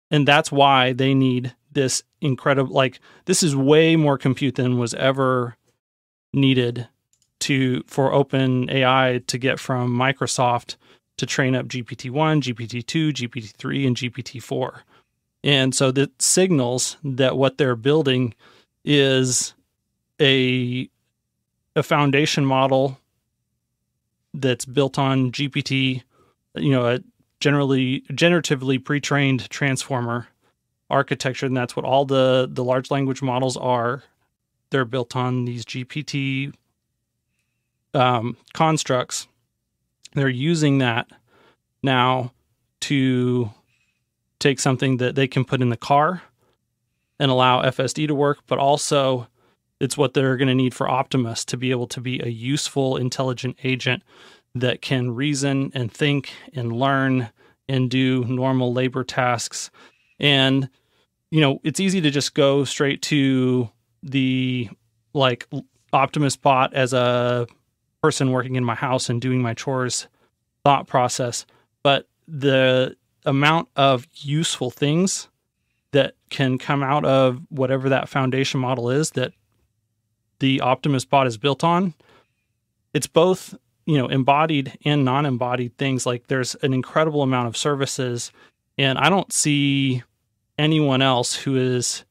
[SPEAKER 4] And that's why they need this incredible, like, this is way more compute than was ever needed to for open AI to get from Microsoft to train up GPT-1, GPT-2, GPT-3 and GPT-4. And so that signals that what they're building is a a foundation model that's built on GPT, you know, a generally generatively pre-trained transformer architecture, and that's what all the the large language models are. They're built on these GPT um, constructs. They're using that now to take something that they can put in the car and allow FSD to work, but also it's what they're going to need for Optimus to be able to be a useful, intelligent agent that can reason and think and learn and do normal labor tasks. And, you know, it's easy to just go straight to the like Optimus bot as a person working in my house and doing my chores thought process. But the amount of useful things that can come out of whatever that foundation model is that the Optimus bot is built on. It's both, you know, embodied and non-embodied things. Like there's an incredible amount of services, and I don't see anyone else who is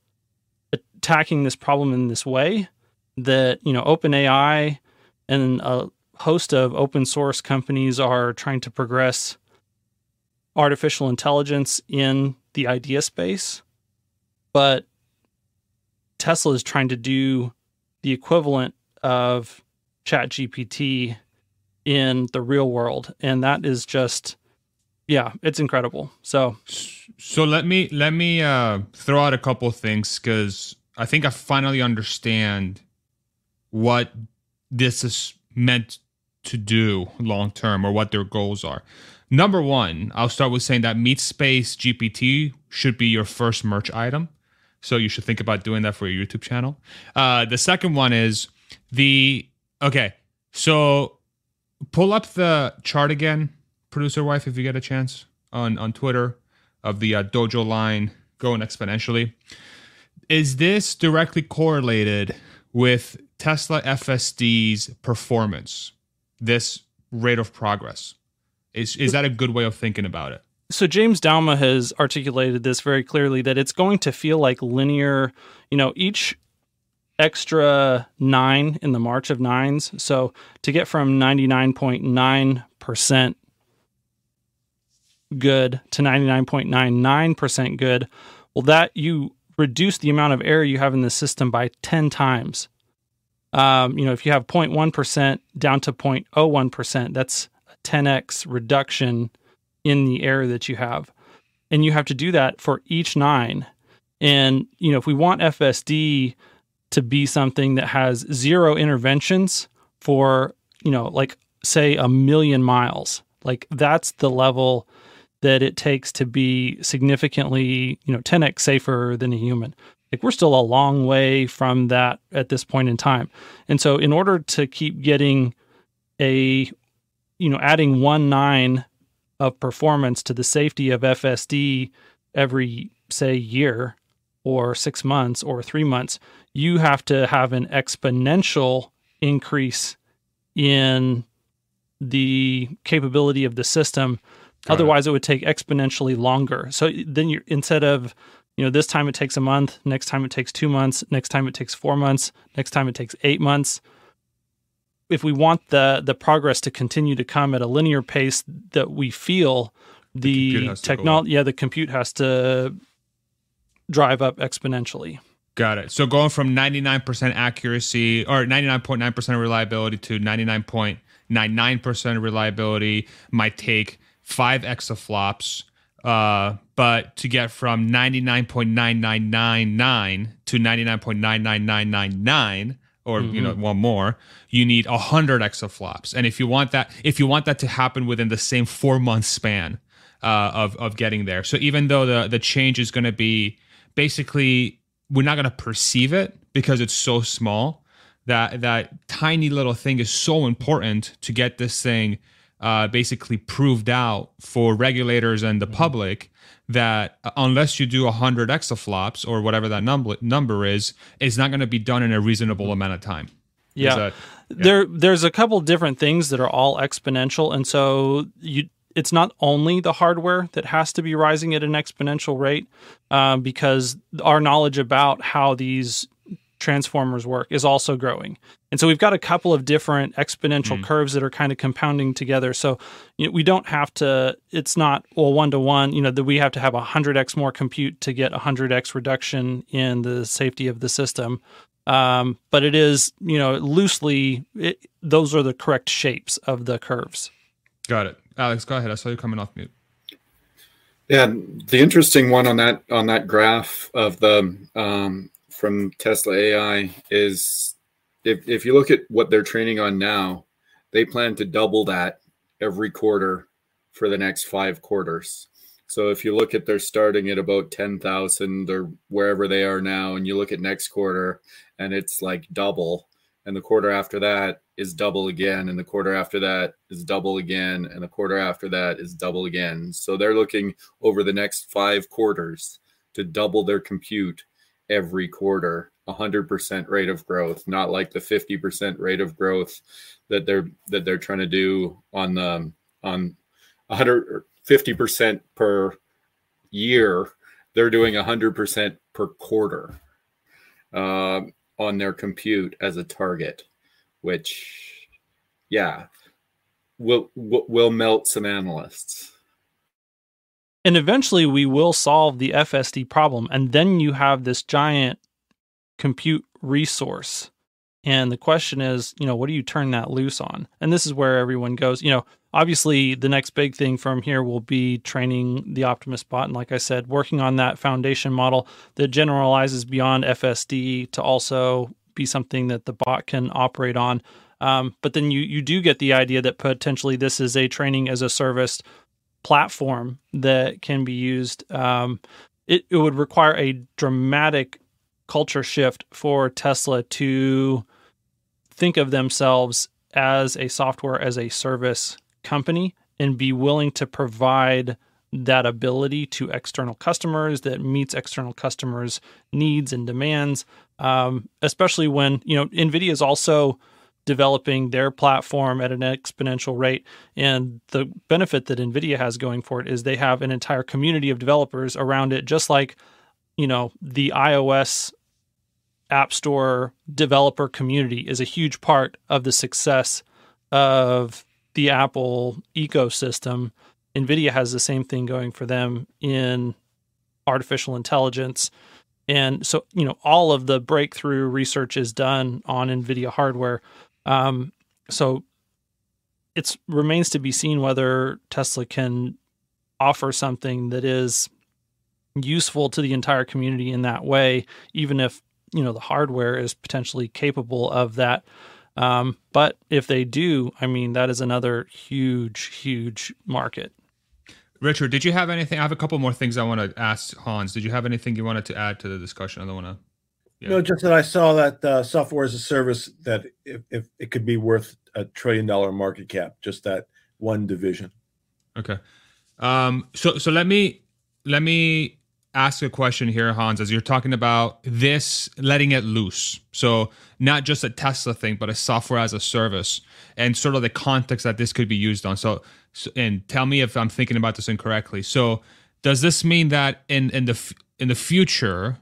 [SPEAKER 4] attacking this problem in this way. That you know, OpenAI and a host of open source companies are trying to progress artificial intelligence in the idea space, but Tesla is trying to do the equivalent of ChatGPT in the real world. And that is just, yeah, it's incredible. So,
[SPEAKER 1] so let me let me uh, throw out a couple things because I think I finally understand what this is meant to do long term or what their goals are. Number one, I'll start with saying that MeatSpace GPT should be your first merch item. So you should think about doing that for your YouTube channel. Uh, the second one is the okay. So pull up the chart again, producer wife, if you get a chance on on Twitter of the uh, dojo line going exponentially. Is this directly correlated with Tesla FSD's performance? This rate of progress is is that a good way of thinking about it?
[SPEAKER 4] so James Douma has articulated this very clearly that it's going to feel like linear, you know, each extra nine in the march of nines. So to get from 99.9% good to 99.99% good, well, that you reduce the amount of error you have in the system by 10 times. Um, you know, if you have 0.1% down to 0.01%, that's a 10x reduction in the error that you have. And you have to do that for each nine. And, you know, if we want FSD to be something that has zero interventions for, you know, like say a million miles, like that's the level that it takes to be significantly, you know, 10x safer than a human. Like we're still a long way from that at this point in time. And so in order to keep getting a you know adding one nine of performance to the safety of FSD every, say, year or six months or three months, you have to have an exponential increase in the capability of the system. Got Otherwise, it. it would take exponentially longer. So then you instead of you know this time it takes a month, next time it takes two months, next time it takes four months, next time it takes eight months. If we want the the progress to continue to come at a linear pace that we feel the, the technology yeah the compute has to drive up exponentially.
[SPEAKER 1] Got it. So going from 99% accuracy or 99.9% reliability to 99.99% reliability might take 5 exaflops uh, but to get from 99.9999 to 99.99999 or mm-hmm. you know one more you need 100 exaflops and if you want that if you want that to happen within the same four month span uh, of of getting there so even though the the change is going to be basically we're not going to perceive it because it's so small that that tiny little thing is so important to get this thing uh, basically proved out for regulators and the mm-hmm. public that uh, unless you do 100 exaflops or whatever that number number is, it's not going to be done in a reasonable amount of time.
[SPEAKER 4] Yeah. That, yeah. There there's a couple different things that are all exponential and so you it's not only the hardware that has to be rising at an exponential rate um, because our knowledge about how these transformers work is also growing. And so we've got a couple of different exponential mm. curves that are kind of compounding together. So you know, we don't have to, it's not, well, one to one, you know, that we have to have 100x more compute to get 100x reduction in the safety of the system. Um, but it is, you know, loosely, it, those are the correct shapes of the curves.
[SPEAKER 1] Got it. Alex, go ahead. I saw you coming off mute.
[SPEAKER 3] Yeah, the interesting one on that on that graph of the um, from Tesla AI is if, if you look at what they're training on now, they plan to double that every quarter for the next five quarters. So if you look at they're starting at about 10,000 or wherever they are now, and you look at next quarter and it's like double, and the quarter after that is double again, and the quarter after that is double again, and the quarter after that is double again. So they're looking over the next five quarters to double their compute every quarter 100% rate of growth not like the 50% rate of growth that they're that they're trying to do on the on 150% per year. They're doing 100% per quarter uh, on their compute as a target which yeah will will melt some analysts
[SPEAKER 4] and eventually we will solve the FSD problem. And then you have this giant compute resource And the question is, you know, what do you turn that loose on? And this is where everyone goes, you know, obviously the next big thing from here will be training the Optimus bot. And like I said, working on that foundation model that generalizes beyond FSD to also be something that the bot can operate on. Um, but then you you do get the idea that potentially this is a training as a service platform that can be used. Um, it, it would require a dramatic culture shift for Tesla to think of themselves as a software as a service company and be willing to provide that ability to external customers that meets external customers needs and demands um, especially when you know nvidia is also developing their platform at an exponential rate and the benefit that nvidia has going for it is they have an entire community of developers around it just like you know the ios app store developer community is a huge part of the success of the Apple ecosystem. NVIDIA has the same thing going for them in artificial intelligence. And so, you know, all of the breakthrough research is done on NVIDIA hardware. Um, so it remains to be seen whether Tesla can offer something that is useful to the entire community in that way, even if, you know, the hardware is potentially capable of that. Um, but if they do, I mean, that is another huge, huge market.
[SPEAKER 1] Richard, did you have anything? I have a couple more things I want to ask Hans. Did you have anything you wanted to add to the discussion? I don't want to.
[SPEAKER 2] Yeah. No, just that I saw that uh, software as a service that if, if it could be worth a trillion dollar market cap, just that one division.
[SPEAKER 1] Okay. Um, so so let me let me ask a question here, Hans, as you're talking about this letting it loose. So not just a Tesla thing, but a software as a service, and sort of the context that this could be used on. So, so and tell me if I'm thinking about this incorrectly. So does this mean that in in the in the future,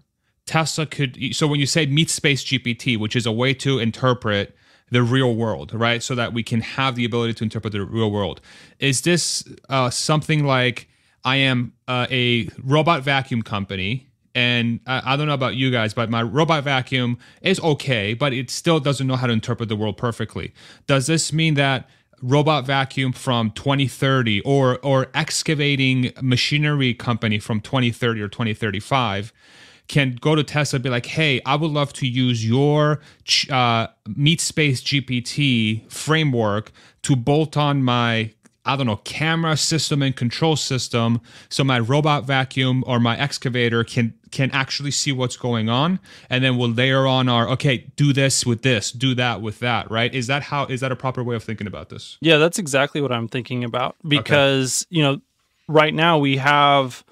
[SPEAKER 1] Tesla could? So when you say meat space GPT, which is a way to interpret the real world, right? So that we can have the ability to interpret the real world. Is this uh, something like I am uh, a robot vacuum company, and I, I, don't know about you guys, but my robot vacuum is okay, but it still doesn't know how to interpret the world perfectly. Does this mean that robot vacuum from 2030 or or excavating machinery company from 2030 or 2035 can go to Tesla and be like, hey, I would love to use your uh, Meat Space GPT framework to bolt on my I don't know, camera system and control system so my robot vacuum or my excavator can can actually see what's going on and then we'll layer on our okay, do this with this, do that with that, right? Is that how is that a proper way of thinking about this?
[SPEAKER 4] Yeah, that's exactly what I'm thinking about because, okay. you know, right now we have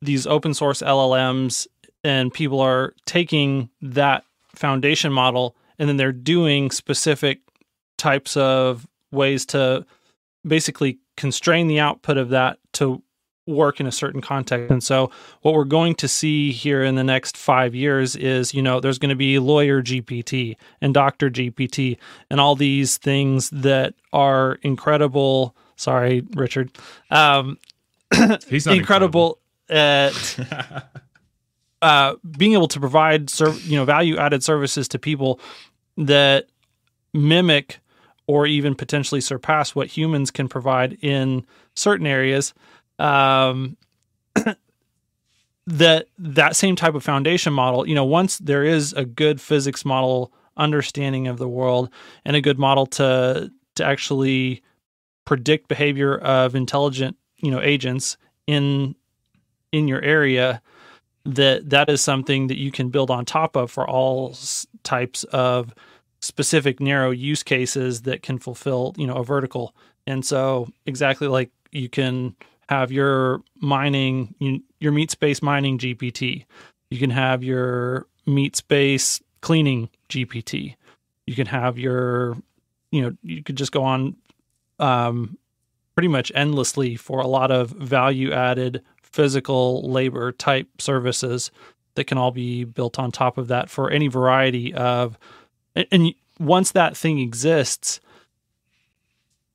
[SPEAKER 4] these open source LLMs and people are taking that foundation model and then they're doing specific types of ways to basically constrain the output of that to work in a certain context. And so what we're going to see here in the next 5 years is, you know, there's going to be lawyer GPT and doctor GPT and all these things that are incredible. Sorry, Richard. Um,
[SPEAKER 1] He's not incredible,
[SPEAKER 4] incredible. At uh, being able to provide, serv- you know, value added services to people that mimic or even potentially surpass what humans can provide in certain areas. Um, that that same type of foundation model, you know, once there is a good physics model understanding of the world and a good model to to actually predict behavior of intelligent, you know, agents in in your area, that that is something that you can build on top of for all types of specific narrow use cases that can fulfill you know a vertical. And so exactly like you can have your mining your meat space mining gpt you can have your meat space cleaning gpt you can have your you know you could just go on um, pretty much endlessly for a lot of value added physical labor type services that can all be built on top of that for any variety of and once that thing exists,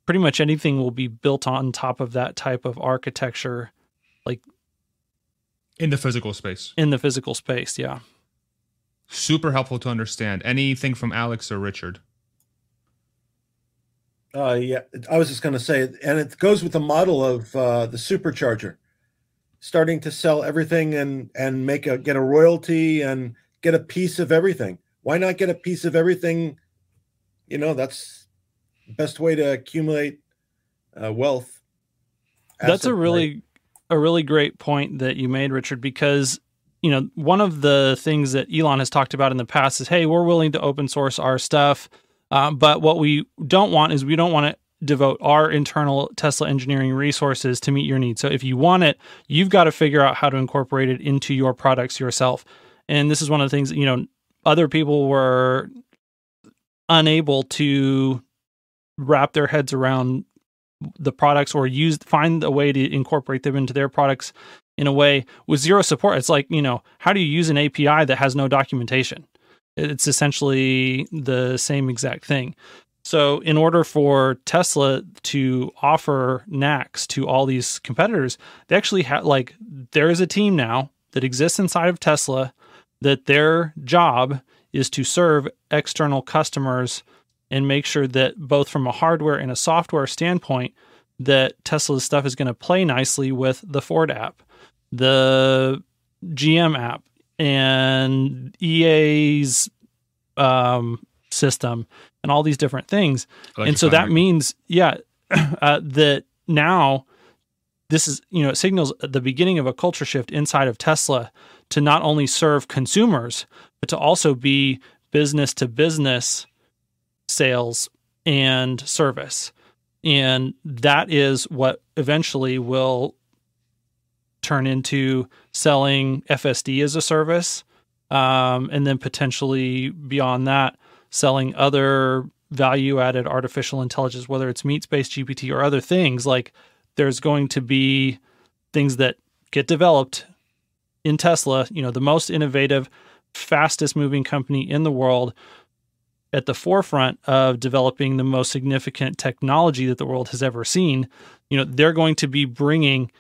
[SPEAKER 4] pretty much anything will be built on top of that type of architecture, like
[SPEAKER 1] in the physical space.
[SPEAKER 4] In the physical space, yeah.
[SPEAKER 1] Super helpful to understand. Anything from Alex or Richard?
[SPEAKER 2] Uh, yeah, I was just going to say, and it goes with the model of uh, the supercharger, starting to sell everything and and make a get a royalty and get a piece of everything. Why not get a piece of everything? You know, that's the best way to accumulate uh, wealth.
[SPEAKER 4] That's a really a really great point that you made, Richard, because you know one of the things that Elon has talked about in the past is, hey, we're willing to open source our stuff uh, but what we don't want is we don't want to devote our internal Tesla engineering resources to meet your needs. So if you want it, you've got to figure out how to incorporate it into your products yourself. And this is one of the things you know, other people were unable to wrap their heads around the products or use find a way to incorporate them into their products in a way with zero support. It's like, you know, how do you use an API that has no documentation? It's essentially the same exact thing. So, in order for Tesla to offer NACS to all these competitors, they actually have like there is a team now that exists inside of Tesla that their job is to serve external customers and make sure that both from a hardware and a software standpoint that Tesla's stuff is going to play nicely with the Ford app, the GM app, and EA's um, system and all these different things. and so that means, yeah, uh, that now this is, you know, it signals the beginning of a culture shift inside of Tesla to not only serve consumers, but to also be business to business sales and service. And that is what eventually will turn into selling FSD as a service. Um, and then potentially beyond that, selling other value added artificial intelligence, whether it's meat space GPT or other things. Like there's going to be things that get developed in Tesla, you know, the most innovative, fastest moving company in the world at the forefront of developing the most significant technology that the world has ever seen, you know, they're going to be bringing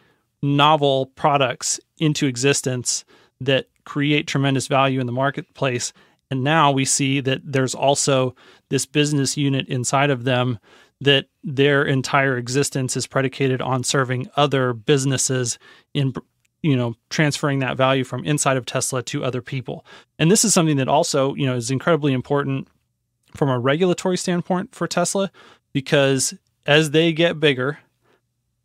[SPEAKER 4] novel products into existence that create tremendous value in the marketplace. And now we see that there's also this business unit inside of them that their entire existence is predicated on serving other businesses in you know transferring that value from inside of Tesla to other people. And this is something that also, you know, is incredibly important from a regulatory standpoint for Tesla because as they get bigger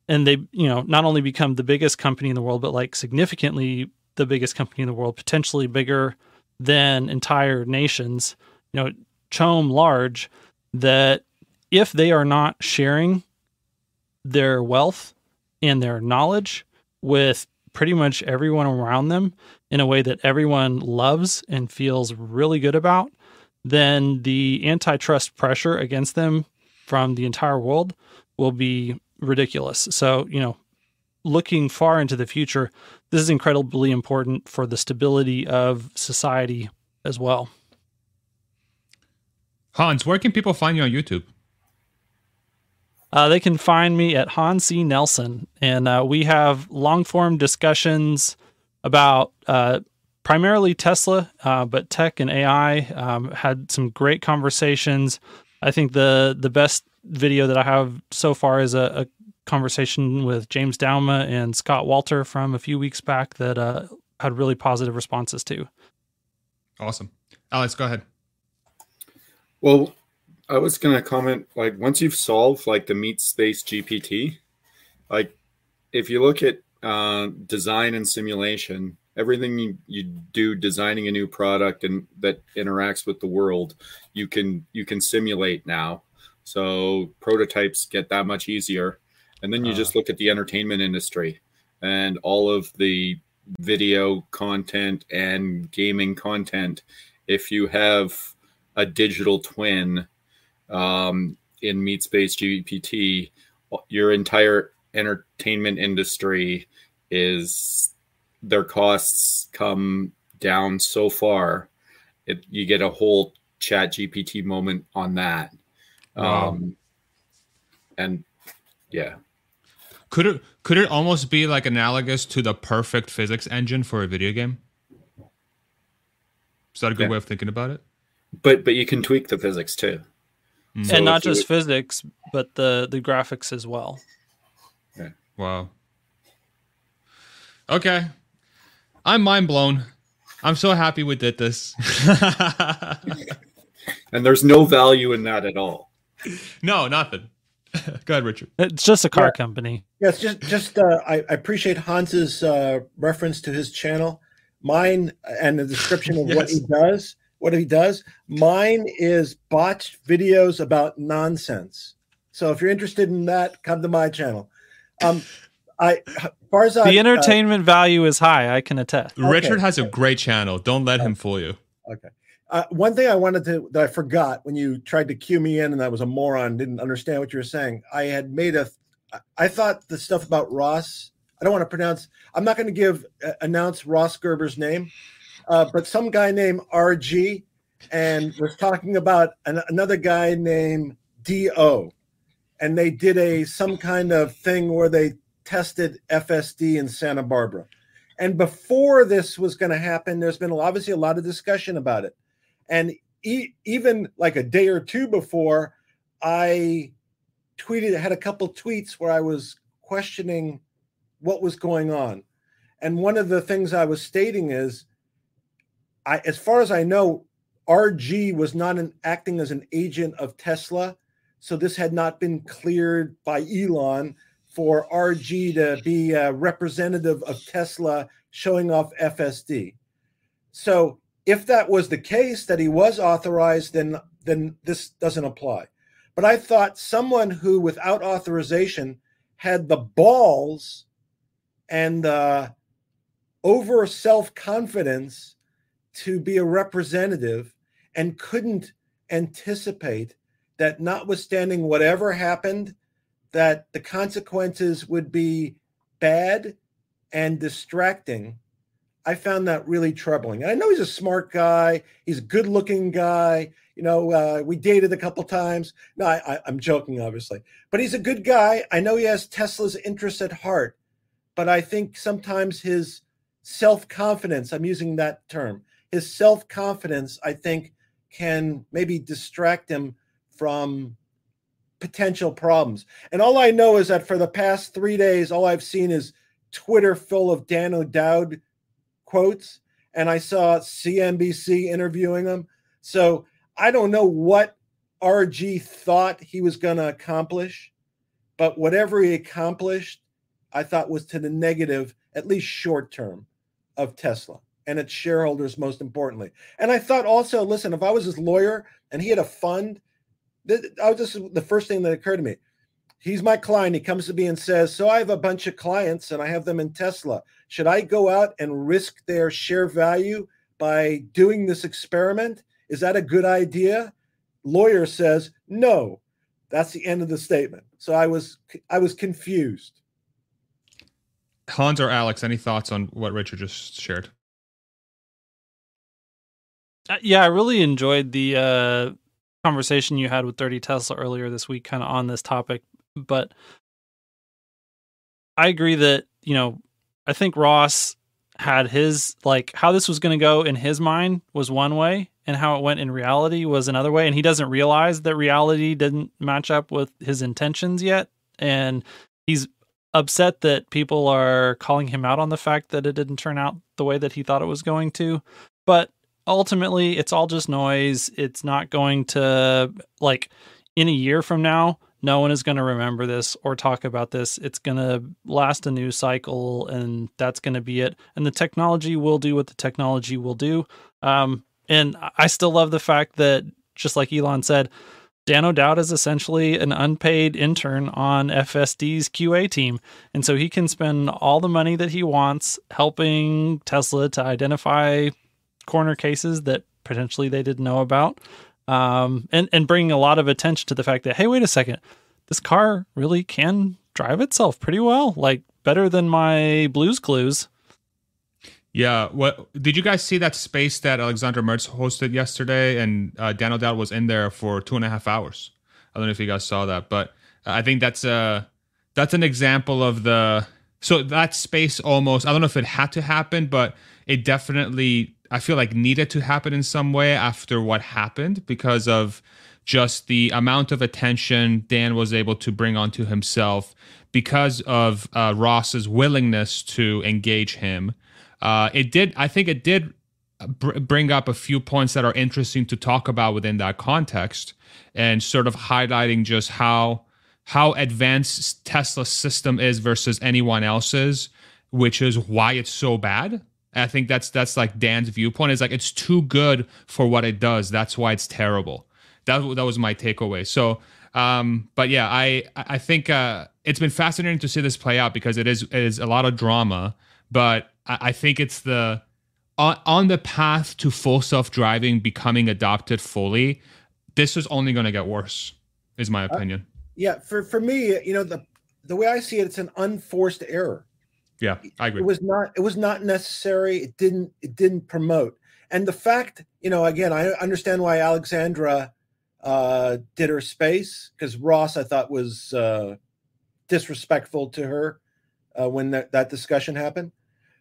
[SPEAKER 4] and they, you know, not only become the biggest company in the world but like significantly the biggest company in the world, potentially bigger than entire nations, you know, CHOAM large, that if they are not sharing their wealth and their knowledge with pretty much everyone around them in a way that everyone loves and feels really good about, then the antitrust pressure against them from the entire world will be ridiculous. So, you know, looking far into the future, this is incredibly important for the stability of society as well.
[SPEAKER 1] Hans, where can people find you on YouTube?
[SPEAKER 4] Uh, they can find me at Hans C. Nelson, and uh, we have long form discussions about uh, primarily Tesla, uh, but tech and AI. Um, had some great conversations. I think the the best video that I have so far is a, a conversation with James Douma and Scott Walter from a few weeks back that uh, had really positive responses to.
[SPEAKER 1] Awesome. Alex, go ahead.
[SPEAKER 3] Well, I was going to comment like once you've solved like the meat space GPT, like if you look at uh, design and simulation, everything you, you do designing a new product and that interacts with the world, you can you can simulate now. So prototypes get that much easier and then you uh, just look at the entertainment industry and all of the video content and gaming content. If you have a digital twin um, in MeatSpace GPT, your entire entertainment industry is their costs come down so far. It, you get a whole chat GPT moment on that. Wow. Um, and yeah.
[SPEAKER 1] Could it could it almost be like analogous to the perfect physics engine for a video game? Is that a good yeah. way of thinking about it?
[SPEAKER 3] But but you can tweak the physics too.
[SPEAKER 4] Mm. So and not just physics, but the the graphics as well.
[SPEAKER 1] Yeah. Wow. Okay. I'm mind blown. I'm so happy we did this.
[SPEAKER 3] and there's no value in that at all.
[SPEAKER 1] No, nothing. Go ahead, Richard.
[SPEAKER 4] It's just a car yeah. company.
[SPEAKER 2] Yes, just just uh, I, I, appreciate Hans's uh, reference to his channel. Mine and the description of yes. what he does. What he does. Mine is botched videos about nonsense. So if you're interested in that, come to my channel. Um, I, far as
[SPEAKER 4] the I, uh, entertainment uh, value is high. I can attest.
[SPEAKER 1] Richard okay. has a great channel. Don't let him fool you.
[SPEAKER 2] Okay. Uh, one thing I wanted to that I forgot when you tried to cue me in and I was a moron, didn't understand what you were saying. I had made a, I thought the stuff about Ross. I don't want to pronounce. I'm not going to give uh, announce Ross Gerber's name, uh, but some guy named RG, and was talking about an, another guy named Do, and they did a some kind of thing where they tested FSD in Santa Barbara. And before this was going to happen, there's been obviously a lot of discussion about it. And e- even like a day or two before, I tweeted, had a couple tweets where I was questioning what was going on. And one of the things I was stating is, I, as far as I know, RG was not an, acting as an agent of Tesla. So this had not been cleared by Elon for RG to be a representative of Tesla showing off FSD. So if that was the case that he was authorized, then then this doesn't apply. But I thought someone who, without authorization, had the balls and the over self confidence to be a representative and couldn't anticipate that, notwithstanding whatever happened, that the consequences would be bad and distracting I found that really troubling. And I know he's a smart guy. He's a good looking guy. You know, uh, we dated a couple times. No, I, am joking, obviously, but he's a good guy. I know he has Tesla's interests at heart, but I think sometimes his self confidence, I'm using that term, his self confidence, I think can maybe distract him from potential problems. And all I know is that for the past three days, all I've seen is Twitter full of Dan O'Dowd quotes, and I saw CNBC interviewing him. So I don't know what RG thought he was going to accomplish, but whatever he accomplished, I thought was to the negative, at least short term, of Tesla and its shareholders, most importantly. And I thought also, listen, if I was his lawyer and he had a fund, I was just the first thing that occurred to me. He's my client. He comes to me and says, So I have a bunch of clients and I have them in Tesla. Should I go out and risk their share value by doing this experiment? Is that a good idea? Lawyer says, No. That's the end of the statement. So I was I was confused.
[SPEAKER 1] Hans or Alex, any thoughts on what Richard just shared?
[SPEAKER 4] Uh, yeah, I really enjoyed the uh, conversation you had with Dirty Tesla earlier this week, kind of on this topic but I agree that, you know, I think Ross had his like how this was going to go in his mind was one way and how it went in reality was another way and he doesn't realize that reality didn't match up with his intentions yet and he's upset that people are calling him out on the fact that it didn't turn out the way that he thought it was going to but ultimately it's all just noise. It's not going to like in a year from now no one is going to remember this or talk about this. It's going to last a news cycle, and that's going to be it. And the technology will do what the technology will do. Um, and I still love the fact that, just like Elon said, Dan O'Dowd is essentially an unpaid intern on FSD's QA team. And so he can spend all the money that he wants helping Tesla to identify corner cases that potentially they didn't know about um, and and bringing a lot of attention to the fact that hey, wait a second, this car really can drive itself pretty well, like better than my Blues Clues.
[SPEAKER 1] Yeah. What did you guys see that space that Alexandra Merz hosted yesterday? And uh, Dan O'Dowd was in there for two and a half hours. I don't know if you guys saw that, but I think that's a that's an example of the so that space almost. I don't know if it had to happen, but it definitely I feel like needed to happen in some way after what happened because of just the amount of attention Dan was able to bring onto himself because of uh, Ross's willingness to engage him. Uh, it did, I think, it did br- bring up a few points that are interesting to talk about within that context, and sort of highlighting just how how advanced Tesla's system is versus anyone else's, which is why it's so bad. I think that's that's like Dan's viewpoint is like it's too good for what it does. That's why it's terrible. That that was my takeaway. So, um, but yeah, I I think uh, it's been fascinating to see this play out because it is it is a lot of drama, but I, I think it's the on, on the path to full self driving becoming adopted fully. This is only going to get worse, is my uh, opinion. Uh,
[SPEAKER 2] yeah, for for me, you know the the way I see it, it's an unforced error.
[SPEAKER 1] Yeah, I agree.
[SPEAKER 2] It was not it was not necessary. It didn't it didn't promote. And the fact, you know, again, I understand why Alexandra uh, did her space because Ross I thought was uh, disrespectful to her uh, when that, that discussion happened.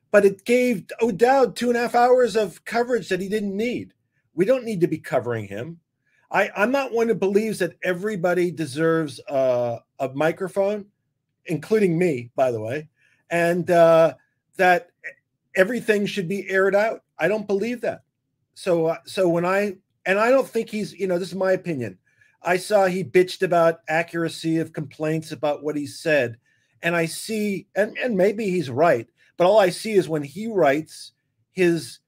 [SPEAKER 2] But it gave O'Dowd two and a half hours of coverage that he didn't need. We don't need to be covering him. I, I'm not one who believes that everybody deserves uh, a microphone, including me, by the way and uh, that everything should be aired out. I don't believe that. So, uh, so when I and I don't think he's, you know, this is my opinion. I saw he bitched about accuracy of complaints about what he said, and I see, and and maybe he's right, but all I see is when he writes his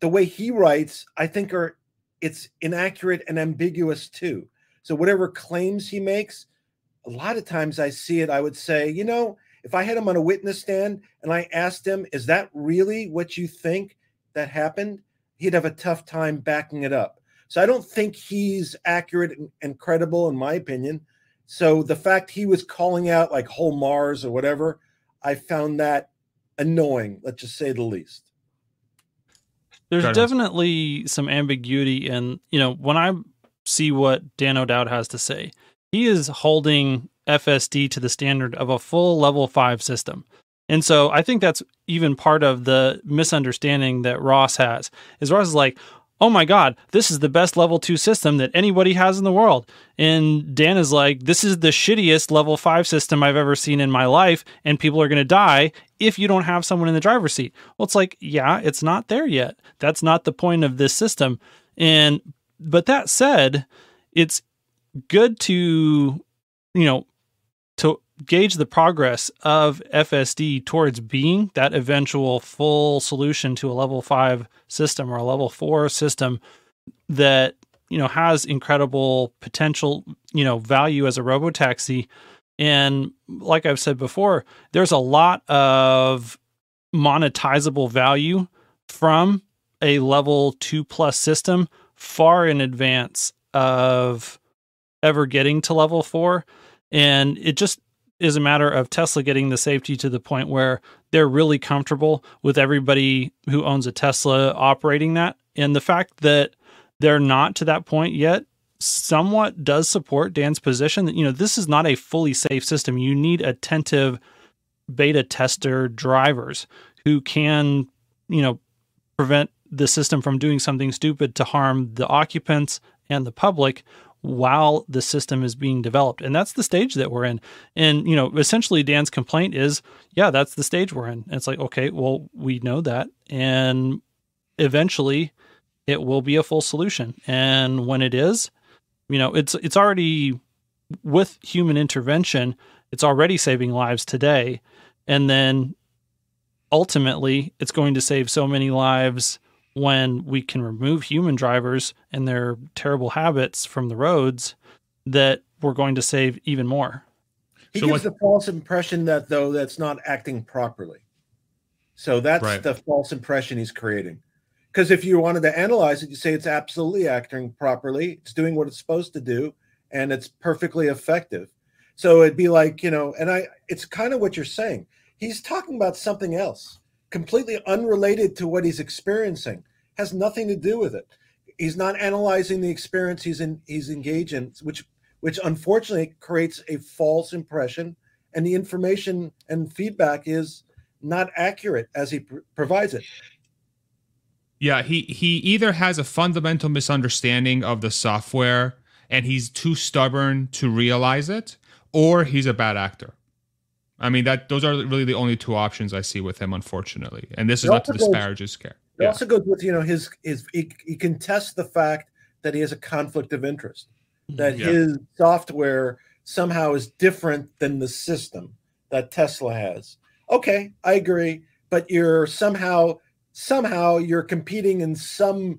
[SPEAKER 2] the way he writes, I think are it's inaccurate and ambiguous too. So whatever claims he makes, a lot of times I see it, I would say, you know, if I had him on a witness stand and I asked him, is that really what you think that happened? He'd have a tough time backing it up. So I don't think he's accurate and credible, in my opinion. So the fact he was calling out like whole Mars or whatever, I found that annoying, let's just say the least.
[SPEAKER 4] There's definitely some ambiguity and you know, when I see what Dan O'Dowd has to say, he is holding FSD to the standard of a full level five system. And so I think that's even part of the misunderstanding that Ross has. Is Ross is like, oh my God, this is the best level two system that anybody has in the world. And Dan is like, this is the shittiest level five system I've ever seen in my life, and people are going to die if you don't have someone in the driver's seat. Well, it's like, yeah, it's not there yet. That's not the point of this system. And, but that said, it's good to, you know, gauge the progress of FSD towards being that eventual full solution to a level 5 system or a level 4 system that you know has incredible potential, you know, value as a robo taxi and like I've said before, there's a lot of monetizable value from a level 2 plus system far in advance of ever getting to level 4 and it just is a matter of Tesla getting the safety to the point where they're really comfortable with everybody who owns a Tesla operating that. And the fact that they're not to that point yet somewhat does support Dan's position that, you know, this is not a fully safe system. You need attentive beta tester drivers who can, you know, prevent the system from doing something stupid to harm the occupants and the public while the system is being developed. And that's the stage that we're in. And, you know, essentially Dan's complaint is, yeah, that's the stage we're in. And it's like, okay, well, we know that. And eventually it will be a full solution. And when it is, you know, it's it's already with human intervention, it's already saving lives today. And then ultimately it's going to save so many lives when we can remove human drivers and their terrible habits from the roads that we're going to save even more.
[SPEAKER 2] He so gives what, the false impression that though that's not acting properly. So that's right. the false impression he's creating. Because if you wanted to analyze it, you say it's absolutely acting properly, it's doing what it's supposed to do, and it's perfectly effective. So it'd be like, you know, and I it's kind of what you're saying. He's talking about something else completely unrelated to what he's experiencing, has nothing to do with it. He's not analyzing the experience he's in, he's engaged in, which which unfortunately creates a false impression, and the information and feedback is not accurate as he pr- provides it.
[SPEAKER 1] Yeah, he he either has a fundamental misunderstanding of the software and he's too stubborn to realize it, or he's a bad actor. I mean that those are really the only two options I see with him, unfortunately. And this is not to disparage his care.
[SPEAKER 2] It yeah. also goes with you know his his he, he contests the fact that he has a conflict of interest, mm-hmm. that yeah. his software somehow is different than the system that Tesla has. Okay, I agree, but you're somehow somehow you're competing in some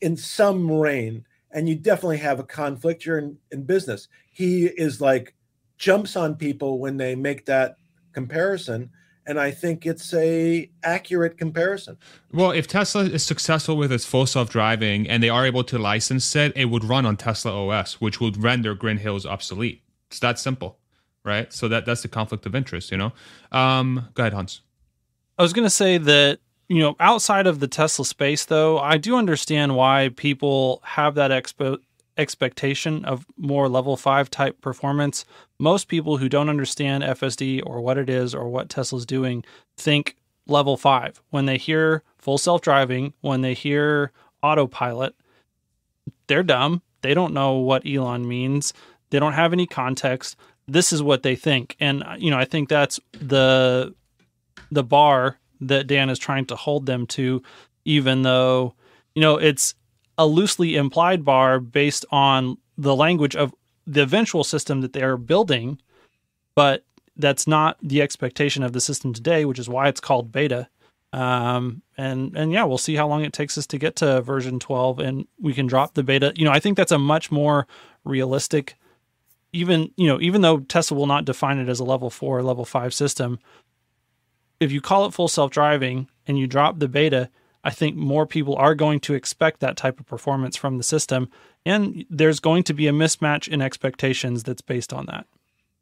[SPEAKER 2] in some reign and you definitely have a conflict you're in, in business he is like jumps on people when they make that comparison and i think it's a accurate comparison.
[SPEAKER 1] Well if tesla is successful with its full self-driving and they are able to license it it would run on tesla os which would render green hills obsolete. It's that simple right? So that that's the conflict of interest you know? Um go ahead hans.
[SPEAKER 4] I was going to say that you know, outside of the Tesla space, though, I do understand why people have that expo- expectation of more level five type performance. Most people who don't understand FSD or what it is or what Tesla's doing think level five. When they hear full self driving, when they hear autopilot, they're dumb. They don't know what Elon means. They don't have any context. This is what they think. And, uh, you know, I think that's the the bar that Dan is trying to hold them to, even though, you know, it's a loosely implied bar based on the language of the eventual system that they're building, but that's not the expectation of the system today, which is why it's called beta. Um, and and yeah, we'll see how long it takes us to get to version 12 and we can drop the beta. You know, I think that's a much more realistic even, you know, even though Tesla will not define it as a level 4 or level 5 system, if you call it full self driving and you drop the beta, I think more people are going to expect that type of performance from the system. And there's going to be a mismatch in expectations that's based on that.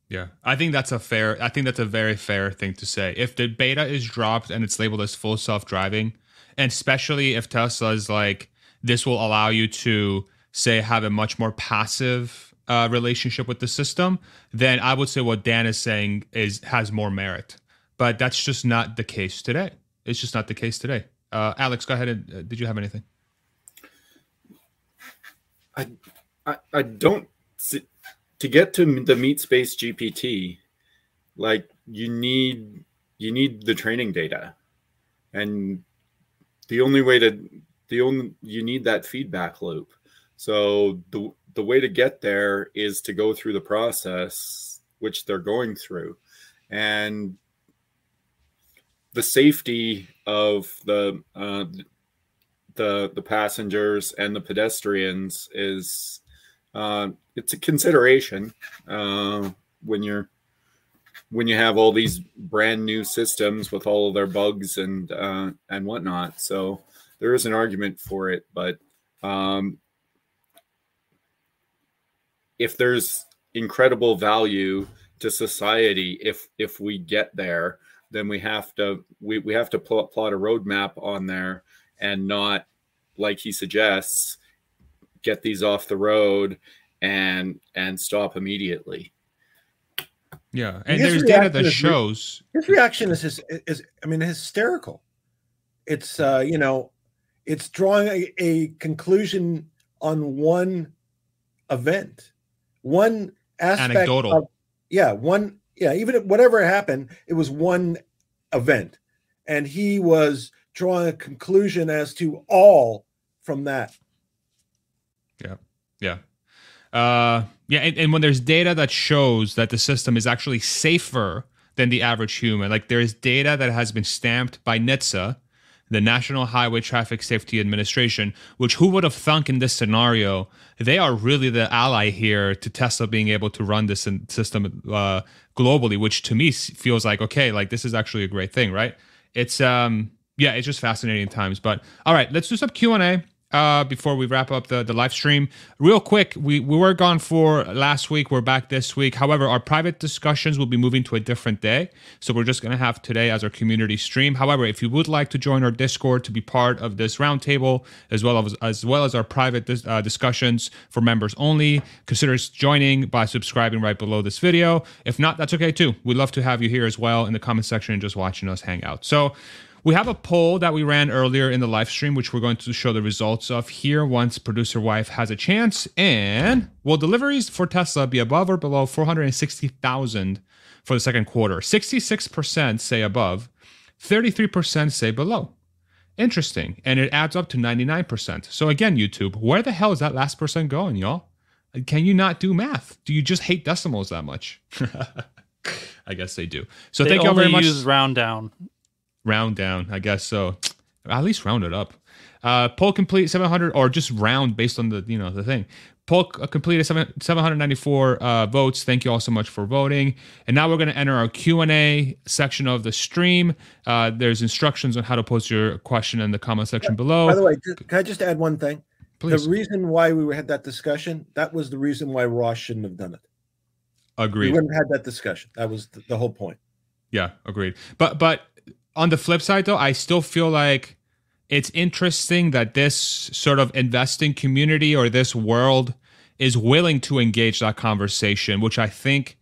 [SPEAKER 1] Yeah, I think that's a fair, I think that's a very fair thing to say. If the beta is dropped and it's labeled as full self driving, and especially if Tesla is like, this will allow you to say have a much more passive uh, relationship with the system, then I would say what Dan is saying is has more merit but that's just not the case today. It's just not the case today. Uh, Alex, go ahead. And, uh, did you have anything?
[SPEAKER 3] I, I, I don't see, to get to the meat space GPT, like you need you need the training data, and the only way to the only you need that feedback loop. So the the way to get there is to go through the process which they're going through, and the safety of the uh, the the passengers and the pedestrians is uh, it's a consideration uh, when you're when you have all these brand new systems with all of their bugs and uh, and whatnot. So there is an argument for it, but um, if there's incredible value to society if if we get there then we have to we, we have to plot, plot a roadmap on there and not like he suggests get these off the road and and stop immediately.
[SPEAKER 1] Yeah and his there's data that shows
[SPEAKER 2] his reaction is his is i mean hysterical. It's uh you know it's drawing a, a conclusion on one event one aspect
[SPEAKER 1] anecdotal.
[SPEAKER 2] of, yeah one yeah, even whatever happened, it was one event, and he was drawing a conclusion as to all from that.
[SPEAKER 1] Yeah, yeah, uh, yeah. And, and when there's data that shows that the system is actually safer than the average human, like there is data that has been stamped by NHTSA the National Highway Traffic Safety Administration, which who would have thunk in this scenario, they are really the ally here to Tesla being able to run this system uh, globally, which to me feels like, okay, like this is actually a great thing, right? It's, um, yeah, it's just fascinating times. But all right, let's do some Q&A uh, before we wrap up the, the live stream. Real quick, we, we were gone for last week. We're back this week. However, our private discussions will be moving to a different day. So we're just going to have today as our community stream. However, if you would like to join our Discord to be part of this roundtable, as well as, as well as our private dis- uh, discussions for members only, consider joining by subscribing right below this video. If not, that's okay too. We'd love to have you here as well in the comment section and just watching us hang out. So We have a poll that we ran earlier in the live stream, which we're going to show the results of here once producer wife has a chance. And will deliveries for Tesla be above or below 460,000 for the second quarter? 66% say above, 33% say below. Interesting. And it adds up to 99%. So again, YouTube, where the hell is that last percent going, y'all? Can you not do math? Do you just hate decimals that much? I guess they do. So
[SPEAKER 4] they
[SPEAKER 1] thank you all very much.
[SPEAKER 4] Use round down.
[SPEAKER 1] Round down, I guess so. At least round it up. Uh, poll complete 700, or just round based on the you know the thing. Poll completed 794 uh, votes. Thank you all so much for voting. And now we're going to enter our Q and A section of the stream. Uh, there's instructions on how to post your question in the comment section below.
[SPEAKER 2] By the way, can I just add one thing? Please. The reason why we had that discussion, that was the reason why Ross shouldn't have done it.
[SPEAKER 1] Agreed.
[SPEAKER 2] We wouldn't have had that discussion. That was the, the whole point.
[SPEAKER 1] Yeah, agreed. But but on the flip side though, I still feel like it's interesting that this sort of investing community or this world is willing to engage that conversation, which I think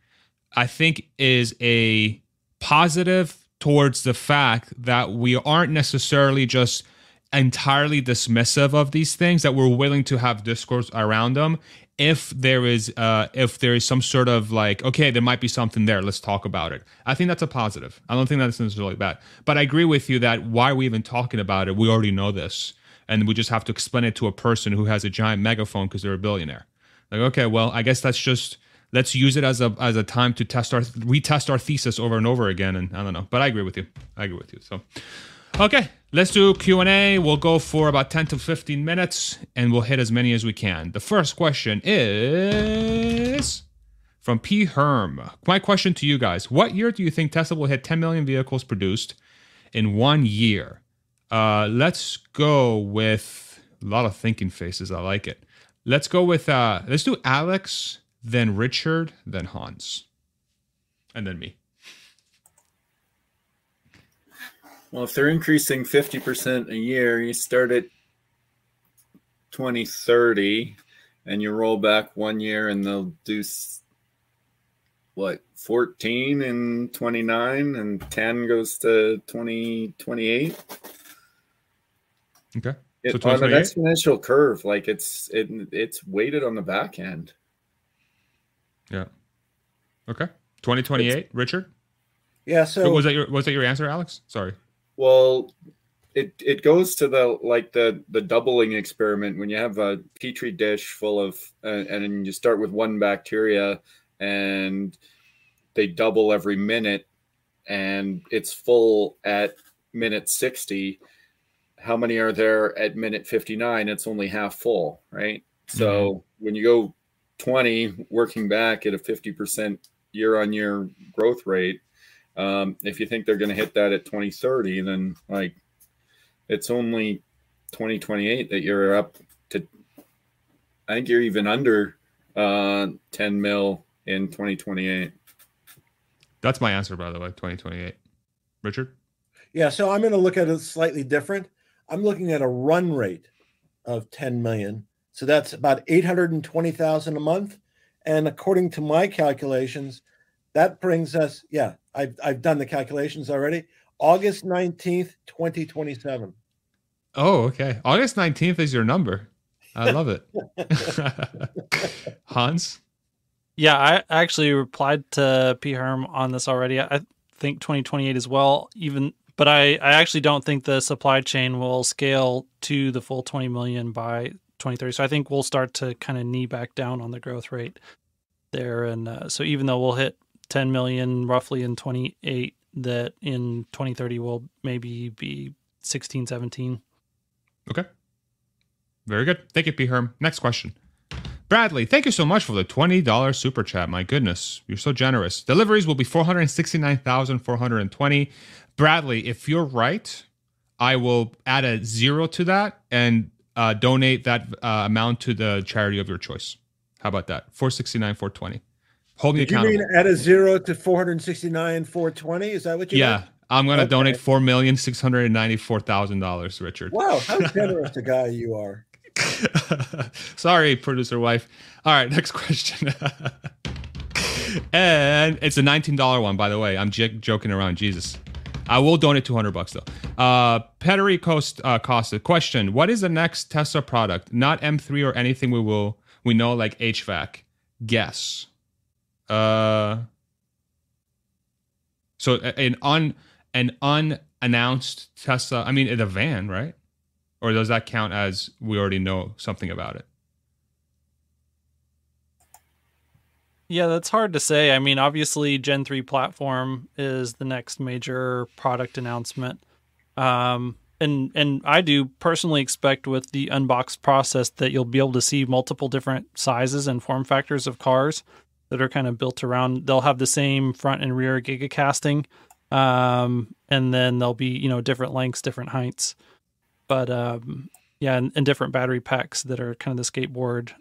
[SPEAKER 1] I think is a positive towards the fact that we aren't necessarily just entirely dismissive of these things that we're willing to have discourse around them if there is uh if there is some sort of like okay there might be something there let's talk about it. I think that's a positive. I don't think that's necessarily bad. But i agree with you that why are we even talking about it? We already know this. And we just have to explain it to a person who has a giant megaphone because they're a billionaire. Like okay well i guess that's just let's use it as a as a time to test our retest our thesis over and over again. And i don't know. But i agree with you. I agree with you. So Okay, let's do Q&A. We'll go for about 10 to 15 minutes and we'll hit as many as we can. The first question is from P Herm. My question to you guys, what year do you think Tesla will hit 10 million vehicles produced in one year? Uh, let's go with a lot of thinking faces. I like it. Let's go with uh, let's do Alex, then Richard, then Hans. And then me.
[SPEAKER 3] Well, if they're increasing 50% a year, you start at 2030 and you roll back one year and they'll do what 14 and 29 and 10 goes to 2028
[SPEAKER 1] okay.
[SPEAKER 3] It, so on an exponential curve like it's it, it's weighted on the back end.
[SPEAKER 1] Yeah. Okay. 2028 richard?
[SPEAKER 2] Yeah so
[SPEAKER 1] was that your was that your answer alex? Sorry
[SPEAKER 3] well, it it goes to the like the the doubling experiment. When you have a petri dish full of uh, and you start with one bacteria and they double every minute and it's full at minute 60 how many are there at minute 59 it's only half full right? Mm-hmm. so when you go 20 working back at a 50% year on year growth rate um, if you think they're going to hit that at 2030, then like it's only 2028 that you're up to. I think you're even under uh, 10 mil in 2028.
[SPEAKER 1] That's my answer, by the way. 2028. Richard.
[SPEAKER 2] Yeah, so I'm going to look at it slightly different. I'm looking at a run rate of 10 million. So that's about 820,000 a month. And according to my calculations, that brings us, yeah, I've, I've done the calculations already. August 19th, 2027.
[SPEAKER 1] Oh, okay. August 19th is your number. I love it. Hans?
[SPEAKER 4] Yeah, I actually replied to P. Herm on this already. I think 2028 as well, even but I, I actually don't think the supply chain will scale to the full 20 million by 2030. So I think we'll start to kind of knee back down on the growth rate there. And uh, so even though we'll hit 10 million roughly in 28 that in 2030 will maybe be 16 17
[SPEAKER 1] okay. Very good. Thank you p. Herm. Next question. Bradley thank you so much for the $20 super chat. My goodness you're so generous. Deliveries will be 469420 bradley if you're right i will add a zero to that and uh, donate that uh, amount to the charity of your choice. How about that? 469 420 Hold me Did accountable. You mean
[SPEAKER 2] at a zero to 469, 420? Is that what you
[SPEAKER 1] Yeah. Meant? I'm going to okay. donate four million six hundred and ninety-four thousand dollars, Richard.
[SPEAKER 2] Wow, how generous a guy you are!
[SPEAKER 1] Sorry, producer wife. All right, next question. and it's a nineteen dollar one, by the way. I'm j- joking around. Jesus. I will donate 200 bucks though. Uh, Pettery Coast uh, Costa question: What is the next Tesla product? Not M3 or anything we will we know like HVAC. Guess. Uh. So an un an unannounced Tesla. I mean, the van, right? Or does that count as we already know something about it?
[SPEAKER 4] Yeah, that's hard to say. I mean, obviously, Gen 3 platform is the next major product announcement. Um, and and I do personally expect with the unbox process that you'll be able to see multiple different sizes and form factors of cars that are kind of built around. They'll have the same front and rear gigacasting, um, and then they'll be you know different lengths, different heights, but um, yeah, and, and different battery packs that are kind of the skateboard.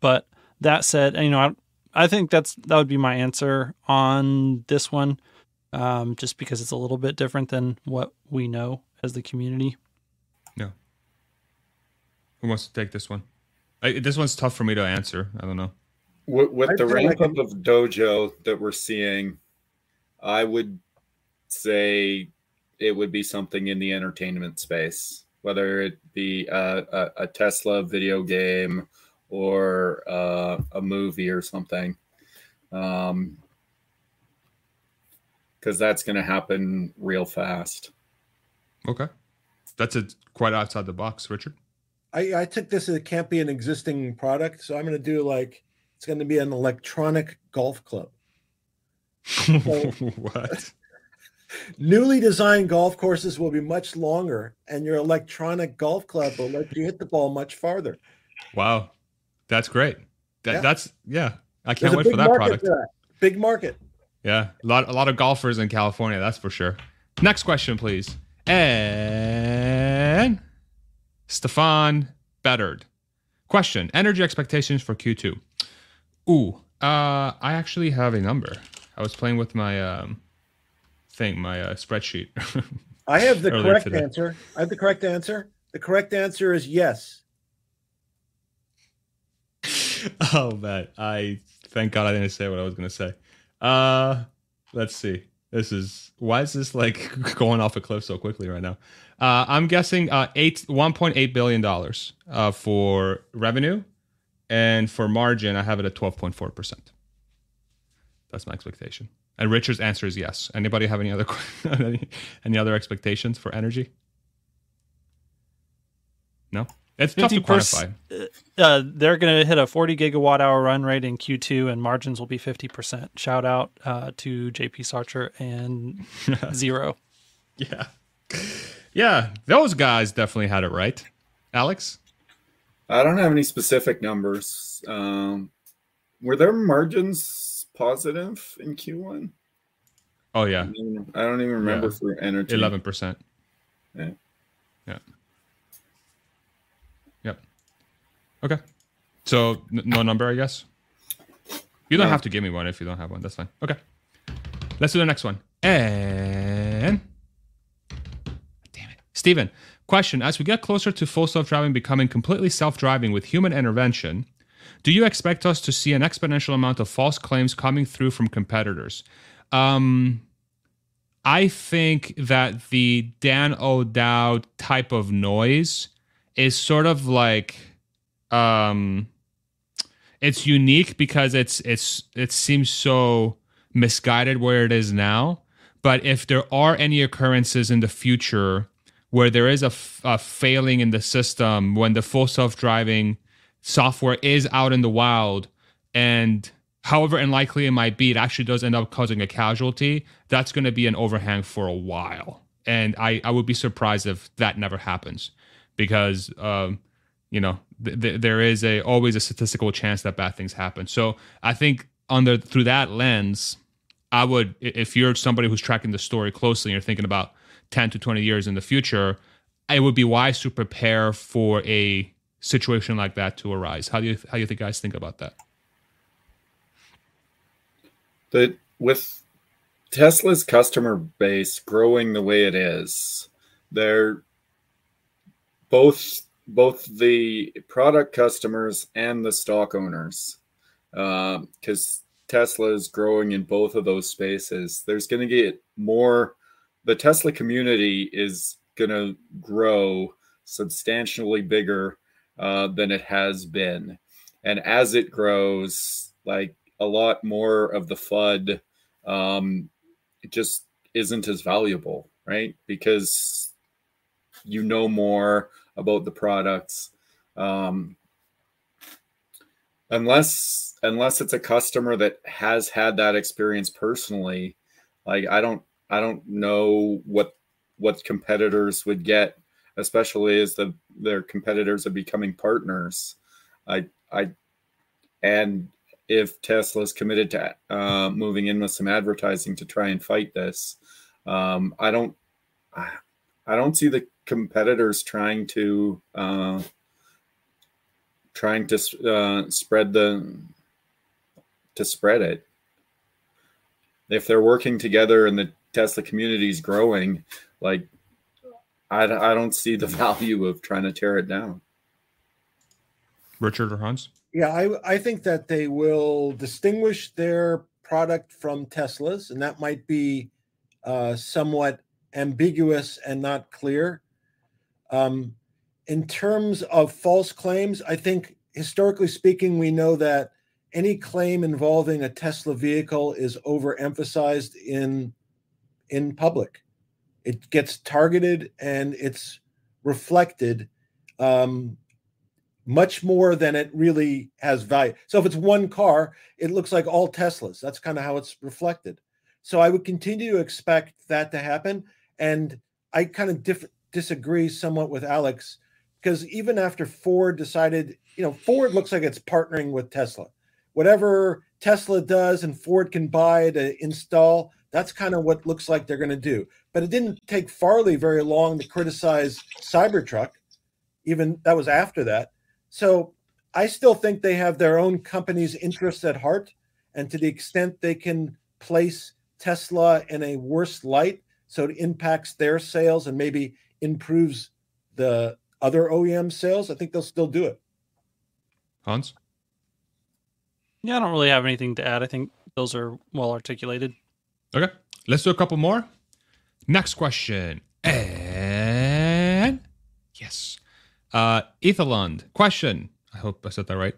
[SPEAKER 4] But that said, you know, I, I think that's that would be my answer on this one, um, just because it's a little bit different than what we know as the community.
[SPEAKER 1] Yeah. Who wants to take this one? I, this one's tough for me to answer. I don't know.
[SPEAKER 3] With, with the ramp up of Dojo that we're seeing, I would say it would be something in the entertainment space, whether it be a, a, a Tesla video game or uh, a movie or something. Um, because that's going to happen real fast.
[SPEAKER 1] Okay, that's a quite outside the box, Richard.
[SPEAKER 2] I, I took this as it can't be an existing product, so I'm going to do like it's going to be an electronic golf club.
[SPEAKER 1] So, what?
[SPEAKER 2] Newly designed golf courses will be much longer, and your electronic golf club will let you hit the ball much farther.
[SPEAKER 1] Wow, that's great. That, yeah. That's yeah. I can't wait for that product. For that.
[SPEAKER 2] Big market.
[SPEAKER 1] Yeah, a lot a lot of golfers in California, that's for sure. Next question, please. And Stefan Bettard. Question: Energy expectations for Q2. Ooh, uh, I actually have a number. I was playing with my um, thing, my uh, spreadsheet.
[SPEAKER 2] I have the correct today. answer. I have the correct answer. The correct answer is yes.
[SPEAKER 1] oh man, I thank God I didn't say what I was going to say. Uh, let's see. This is why is this like going off a cliff so quickly right now? Uh, I'm guessing uh, eight one point eight billion dollars uh, for revenue, and for margin, I have it at twelve point four percent. That's my expectation. And Richard's answer is yes. Anybody have any other any, any other expectations for energy? No. It's tough to quantify.
[SPEAKER 4] Uh, they're going to hit a 40 gigawatt hour run rate in Q2, and margins will be 50%. Shout out uh, to JP Sartre and Zero.
[SPEAKER 1] Yeah. Yeah, those guys definitely had it right. Alex?
[SPEAKER 3] I don't have any specific numbers. Um, were their margins positive in Q1?
[SPEAKER 1] Oh, yeah. I,
[SPEAKER 3] mean, I don't even remember yeah. for energy.
[SPEAKER 1] 11%.
[SPEAKER 3] Yeah.
[SPEAKER 1] Yeah. Yep. Okay. So n- no number, I guess. You don't no. have to give me one if you don't have one. That's fine. Okay. Let's do the next one. And Steven. Question: As we get closer to full self-driving becoming completely self-driving with human intervention, do you expect us to see an exponential amount of false claims coming through from competitors? Um, I think that the Dan O'Dowd type of noise is sort of like um it's unique because it's it's it seems so misguided where it is now but if there are any occurrences in the future where there is a, f- a failing in the system when the full self-driving software is out in the wild and however unlikely it might be it actually does end up causing a casualty that's going to be an overhang for a while. And i i would be surprised if that never happens because um you know th- th- there is a always a statistical chance that bad things happen. So i think under through that lens i would if you're somebody who's tracking the story closely and you're thinking about 10 to 20 years in the future it would be wise to prepare for a situation like that to arise how do you how do you think guys think about that
[SPEAKER 3] that with tesla's customer base growing the way it is they're both both the product customers and the stock owners because um, Tesla is growing in both of those spaces. There's going to get more the Tesla community is going to grow substantially bigger uh, than it has been. And as it grows, like a lot more of the FUD, um, just isn't as valuable, right? Because you know more about the products. Um, unless unless it's a customer that has had that experience personally, like I don't I don't know what what competitors would get, especially as the their competitors are becoming partners. I I and if Tesla's committed to uh, moving in with some advertising to try and fight this, um, I don't I don't see the competitors trying to uh, trying to uh, spread the to spread it. If they're working together and the Tesla community is growing, like I, I don't see the value of trying to tear it down.
[SPEAKER 1] Richard or Hans?
[SPEAKER 2] Yeah, I, I think that they will distinguish their product from Tesla's, and that might be uh, somewhat ambiguous and not clear. Um, in terms of false claims, I think historically speaking, we know that any claim involving a Tesla vehicle is overemphasized in in public. It gets targeted and it's reflected um, much more than it really has value. So if it's one car, it looks like all Teslas. That's kind of how it's reflected. So I would continue to expect that to happen. And I kind of disagree somewhat with Alex because even after Ford decided, you know, Ford looks like it's partnering with Tesla. Whatever Tesla does and Ford can buy to install, that's kind of what looks like they're going to do. But it didn't take Farley very long to criticize Cybertruck. Even that was after that. So I still think they have their own company's interests at heart. And to the extent they can place Tesla in a worse light, so it impacts their sales and maybe improves the other OEM sales, I think they'll still do it.
[SPEAKER 1] Hans?
[SPEAKER 4] Yeah, I don't really have anything to add. I think those are well articulated.
[SPEAKER 1] Okay, let's do a couple more. Next question. And yes. Uh Ethelund. Question. I hope I said that right.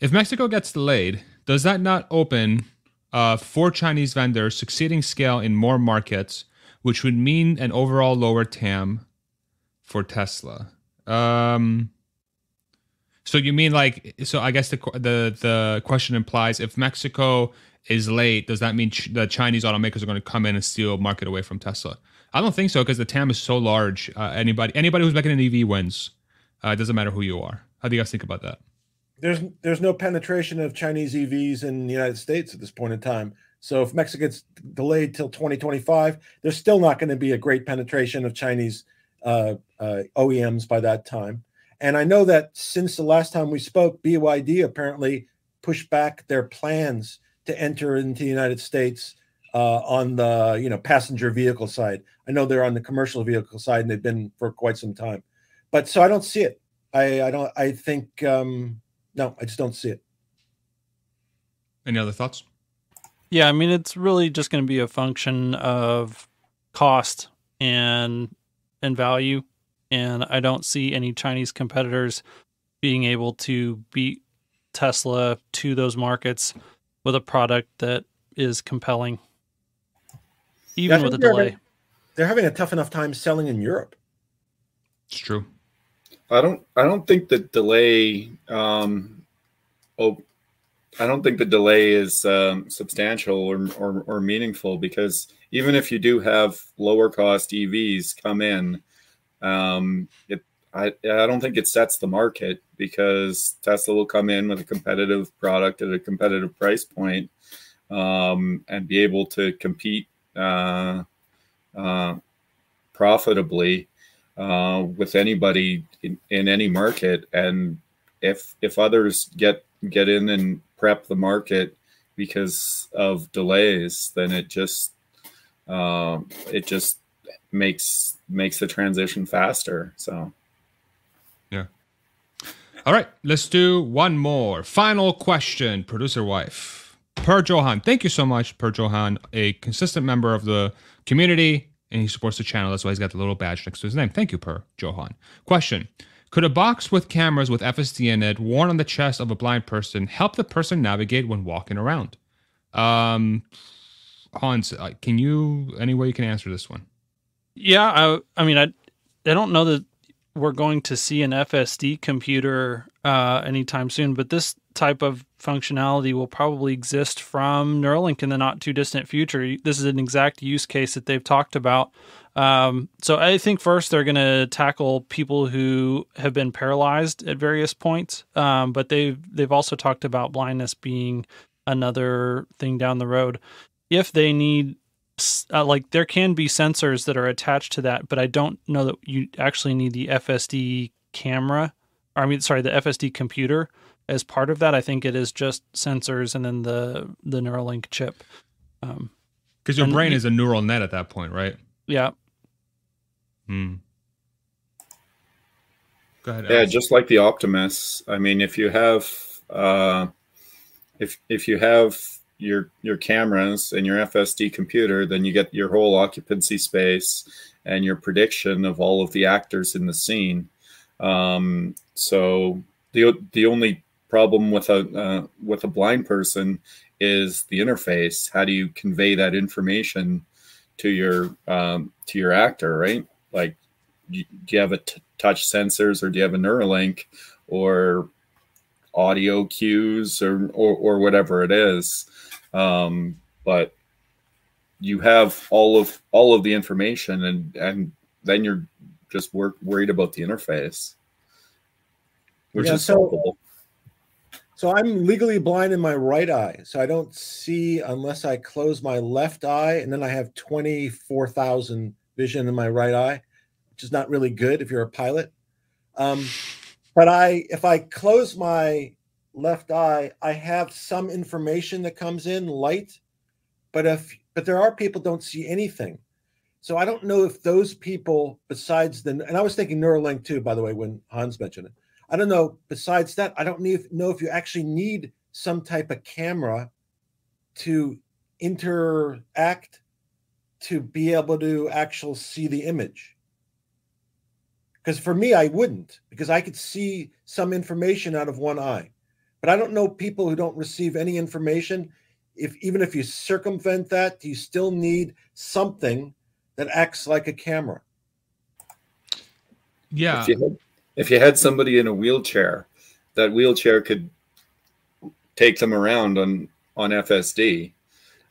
[SPEAKER 1] If Mexico gets delayed, does that not open uh, for Chinese vendors succeeding scale in more markets, which would mean an overall lower TAM for Tesla? Um, so you mean like so? I guess the the the question implies if Mexico is late, does that mean ch- the Chinese automakers are going to come in and steal market away from Tesla? I don't think so because the TAM is so large. Uh, anybody anybody who's making an EV wins. Uh, it doesn't matter who you are. How do you guys think about that?
[SPEAKER 2] There's there's no penetration of Chinese EVs in the United States at this point in time. So if Mexico gets delayed till 2025, there's still not going to be a great penetration of Chinese uh, uh, OEMs by that time. And I know that since the last time we spoke, BYD apparently pushed back their plans to enter into the United States uh, on the you know passenger vehicle side. I know they're on the commercial vehicle side, and they've been for quite some time. But so I don't see it. I I don't. I think um, no, I just don't see it.
[SPEAKER 1] Any other thoughts?
[SPEAKER 4] Yeah, I mean it's really just going to be a function of cost and and value. And I don't see any Chinese competitors being able to beat Tesla to those markets with a product that is compelling, even yeah, with a
[SPEAKER 2] they're
[SPEAKER 4] delay.
[SPEAKER 2] Having, they're having a tough enough time selling in Europe.
[SPEAKER 1] It's true.
[SPEAKER 3] I don't. I don't think the delay. Um, oh, I don't think the delay is um, substantial or, or, or meaningful because even if you do have lower cost EVs come in, um, it I, I don't think it sets the market because Tesla will come in with a competitive product at a competitive price point, um, and be able to compete uh, uh, profitably uh, with anybody in, in any market. And if if others get get in and prep the market because of delays, then it just um, it just makes makes the transition faster. So,
[SPEAKER 1] yeah. All right, let's do one more final question. Producer wife, Per Johan. Thank you so much, Per Johan, a consistent member of the community. and he supports the channel. That's why he's got the little badge next to his name. Thank you, Per Johan. Question Could a box with cameras with FSD in it, worn on the chest of a blind person, help the person navigate when walking around? Um, Hans, uh, can you, any way you can answer this one?
[SPEAKER 4] Yeah, I, I mean, I, I don't know that we're going to see an FSD computer uh, anytime soon, but this type of functionality will probably exist from Neuralink in the not too distant future. This is an exact use case that they've talked about. Um, so I think first they're going to tackle people who have been paralyzed at various points, um, but they've they've also talked about blindness being another thing down the road. If they need uh, like there can be sensors that are attached to that, but I don't know that you actually need the FSD camera. I mean, sorry, the FSD computer as part of that. I think it is just sensors and then the the Neuralink chip.
[SPEAKER 1] Because um, your brain is a neural net at that point, right?
[SPEAKER 4] Yeah.
[SPEAKER 1] Hmm.
[SPEAKER 3] Go ahead. Yeah, just like the Optimus. I mean, if you have uh, if if you have your your cameras and your FSD computer, then you get your whole occupancy space and your prediction of all of the actors in the scene. Um, so the the only problem with a uh, with a blind person is the interface. How do you convey that information to your um, to your actor, right? Like, do you have a t- touch sensors or do you have a Neuralink or audio cues or, or, or whatever it is? Um, but you have all of all of the information, and and then you're just wor- worried about the interface, which yeah, is so, solvable.
[SPEAKER 2] So I'm legally blind in my right eye, so I don't see unless I close my left eye, and then I have twenty four thousand vision in my right eye, which is not really good if you're a pilot. Um, but I, if I close my left eye, I have some information that comes in light, but if but there are people don't see anything. So I don't know if those people, besides the and I was thinking Neuralink too, by the way, when Hans mentioned it. I don't know. Besides that, I don't need, know if you actually need some type of camera to interact to be able to actually see the image. Because for me, I wouldn't, because I could see some information out of one eye. But I don't know people who don't receive any information. If even if you circumvent that, you still need something that acts like a camera.
[SPEAKER 1] Yeah.
[SPEAKER 3] If you had, if you had somebody in a wheelchair, that wheelchair could take them around on on FSD,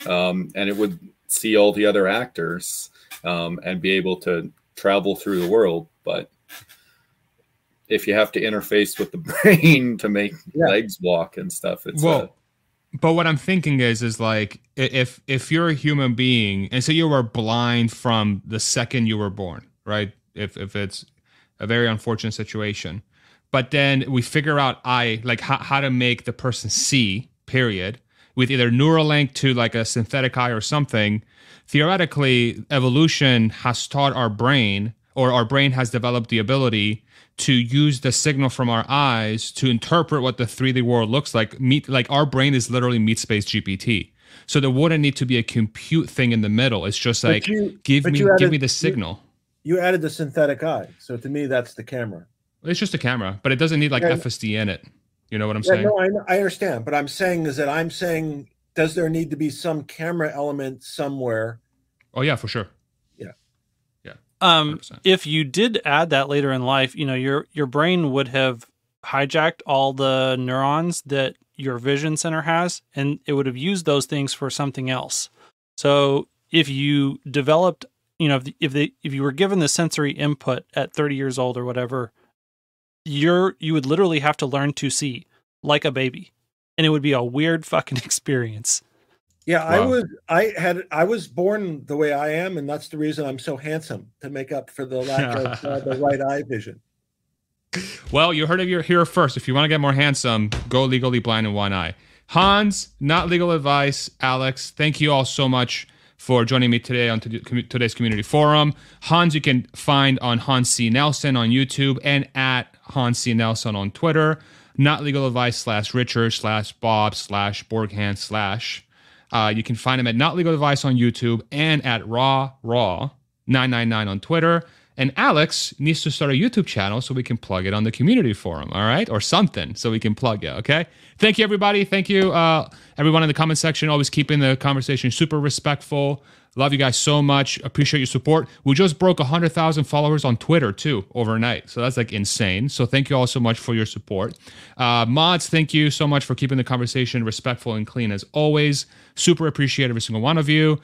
[SPEAKER 3] um, and it would see all the other actors um, and be able to travel through the world. But if you have to interface with the brain to make yeah. legs walk and stuff. It's well, a,
[SPEAKER 1] but what I'm thinking is, is like if if you're a human being and so you were blind from the second you were born, right? If if it's a very unfortunate situation, but then we figure out I like how, how to make the person see, period, with either Neuralink to like a synthetic eye or something. Theoretically, evolution has taught our brain, or our brain has developed the ability to use the signal from our eyes to interpret what the 3D world looks like. Meet like our brain is literally meat space GPT. So there wouldn't need to be a compute thing in the middle. It's just like you, give me added, give me the signal.
[SPEAKER 2] You, you, added the synthetic eye. So to me that's the camera.
[SPEAKER 1] It's just a camera, but it doesn't need like yeah. FSD in it. You know what I'm yeah, saying?
[SPEAKER 2] No, I, I understand, but I'm saying is that I'm saying does there need to be some camera element somewhere?
[SPEAKER 1] Oh yeah, for sure.
[SPEAKER 4] Um, 100%. if you did add that later in life, you know your your brain would have hijacked all the neurons that your vision center has, and it would have used those things for something else. So if you developed, you know, if if, they, if you were given the sensory input at 30 years old or whatever, you're you would literally have to learn to see like a baby, and it would be a weird fucking experience.
[SPEAKER 2] Yeah, wow. I was I had I was born the way I am, and that's the reason I'm so handsome to make up for the lack of uh, the right eye vision.
[SPEAKER 1] Well, you heard of your here first. If you want to get more handsome, go legally blind in one eye. Hans, not legal advice. Alex, thank you all so much for joining me today on today's community forum. Hans, you can find on Hans C. Nelson on YouTube and at Hans C. Nelson on Twitter. Not legal advice slash Richard slash Bob slash Borghand slash uh, you can find him at Not Legal Advice on YouTube and at Raw Raw 999 on Twitter. And Alex needs to start a YouTube channel so we can plug it on the community forum, all right? Or something so we can plug it, okay? Thank you, everybody. Thank you, uh, everyone in the comment section, always keeping the conversation super respectful. Love you guys so much. Appreciate your support. We just broke 100,000 followers on Twitter, too, overnight. So that's like insane. So thank you all so much for your support. Uh, mods, thank you so much for keeping the conversation respectful and clean as always. Super appreciate every single one of you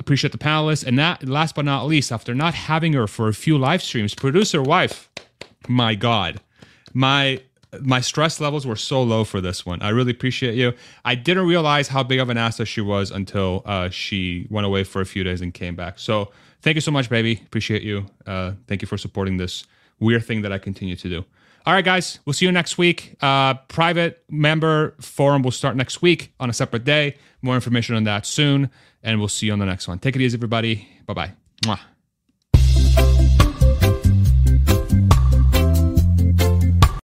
[SPEAKER 1] appreciate the panelists. And that, last but not least, after not having her for a few live streams, producer wife, my God, my my stress levels were so low for this one. I really appreciate you. I didn't realize how big of an asset she was until uh, she went away for a few days and came back. So thank you so much, baby. Appreciate you. Uh, thank you for supporting this weird thing that I continue to do. All right, guys, we'll see you next week. Uh, private member forum will start next week on a separate day. More information on that soon and we'll see you on the next one. Take it easy, everybody. Bye bye.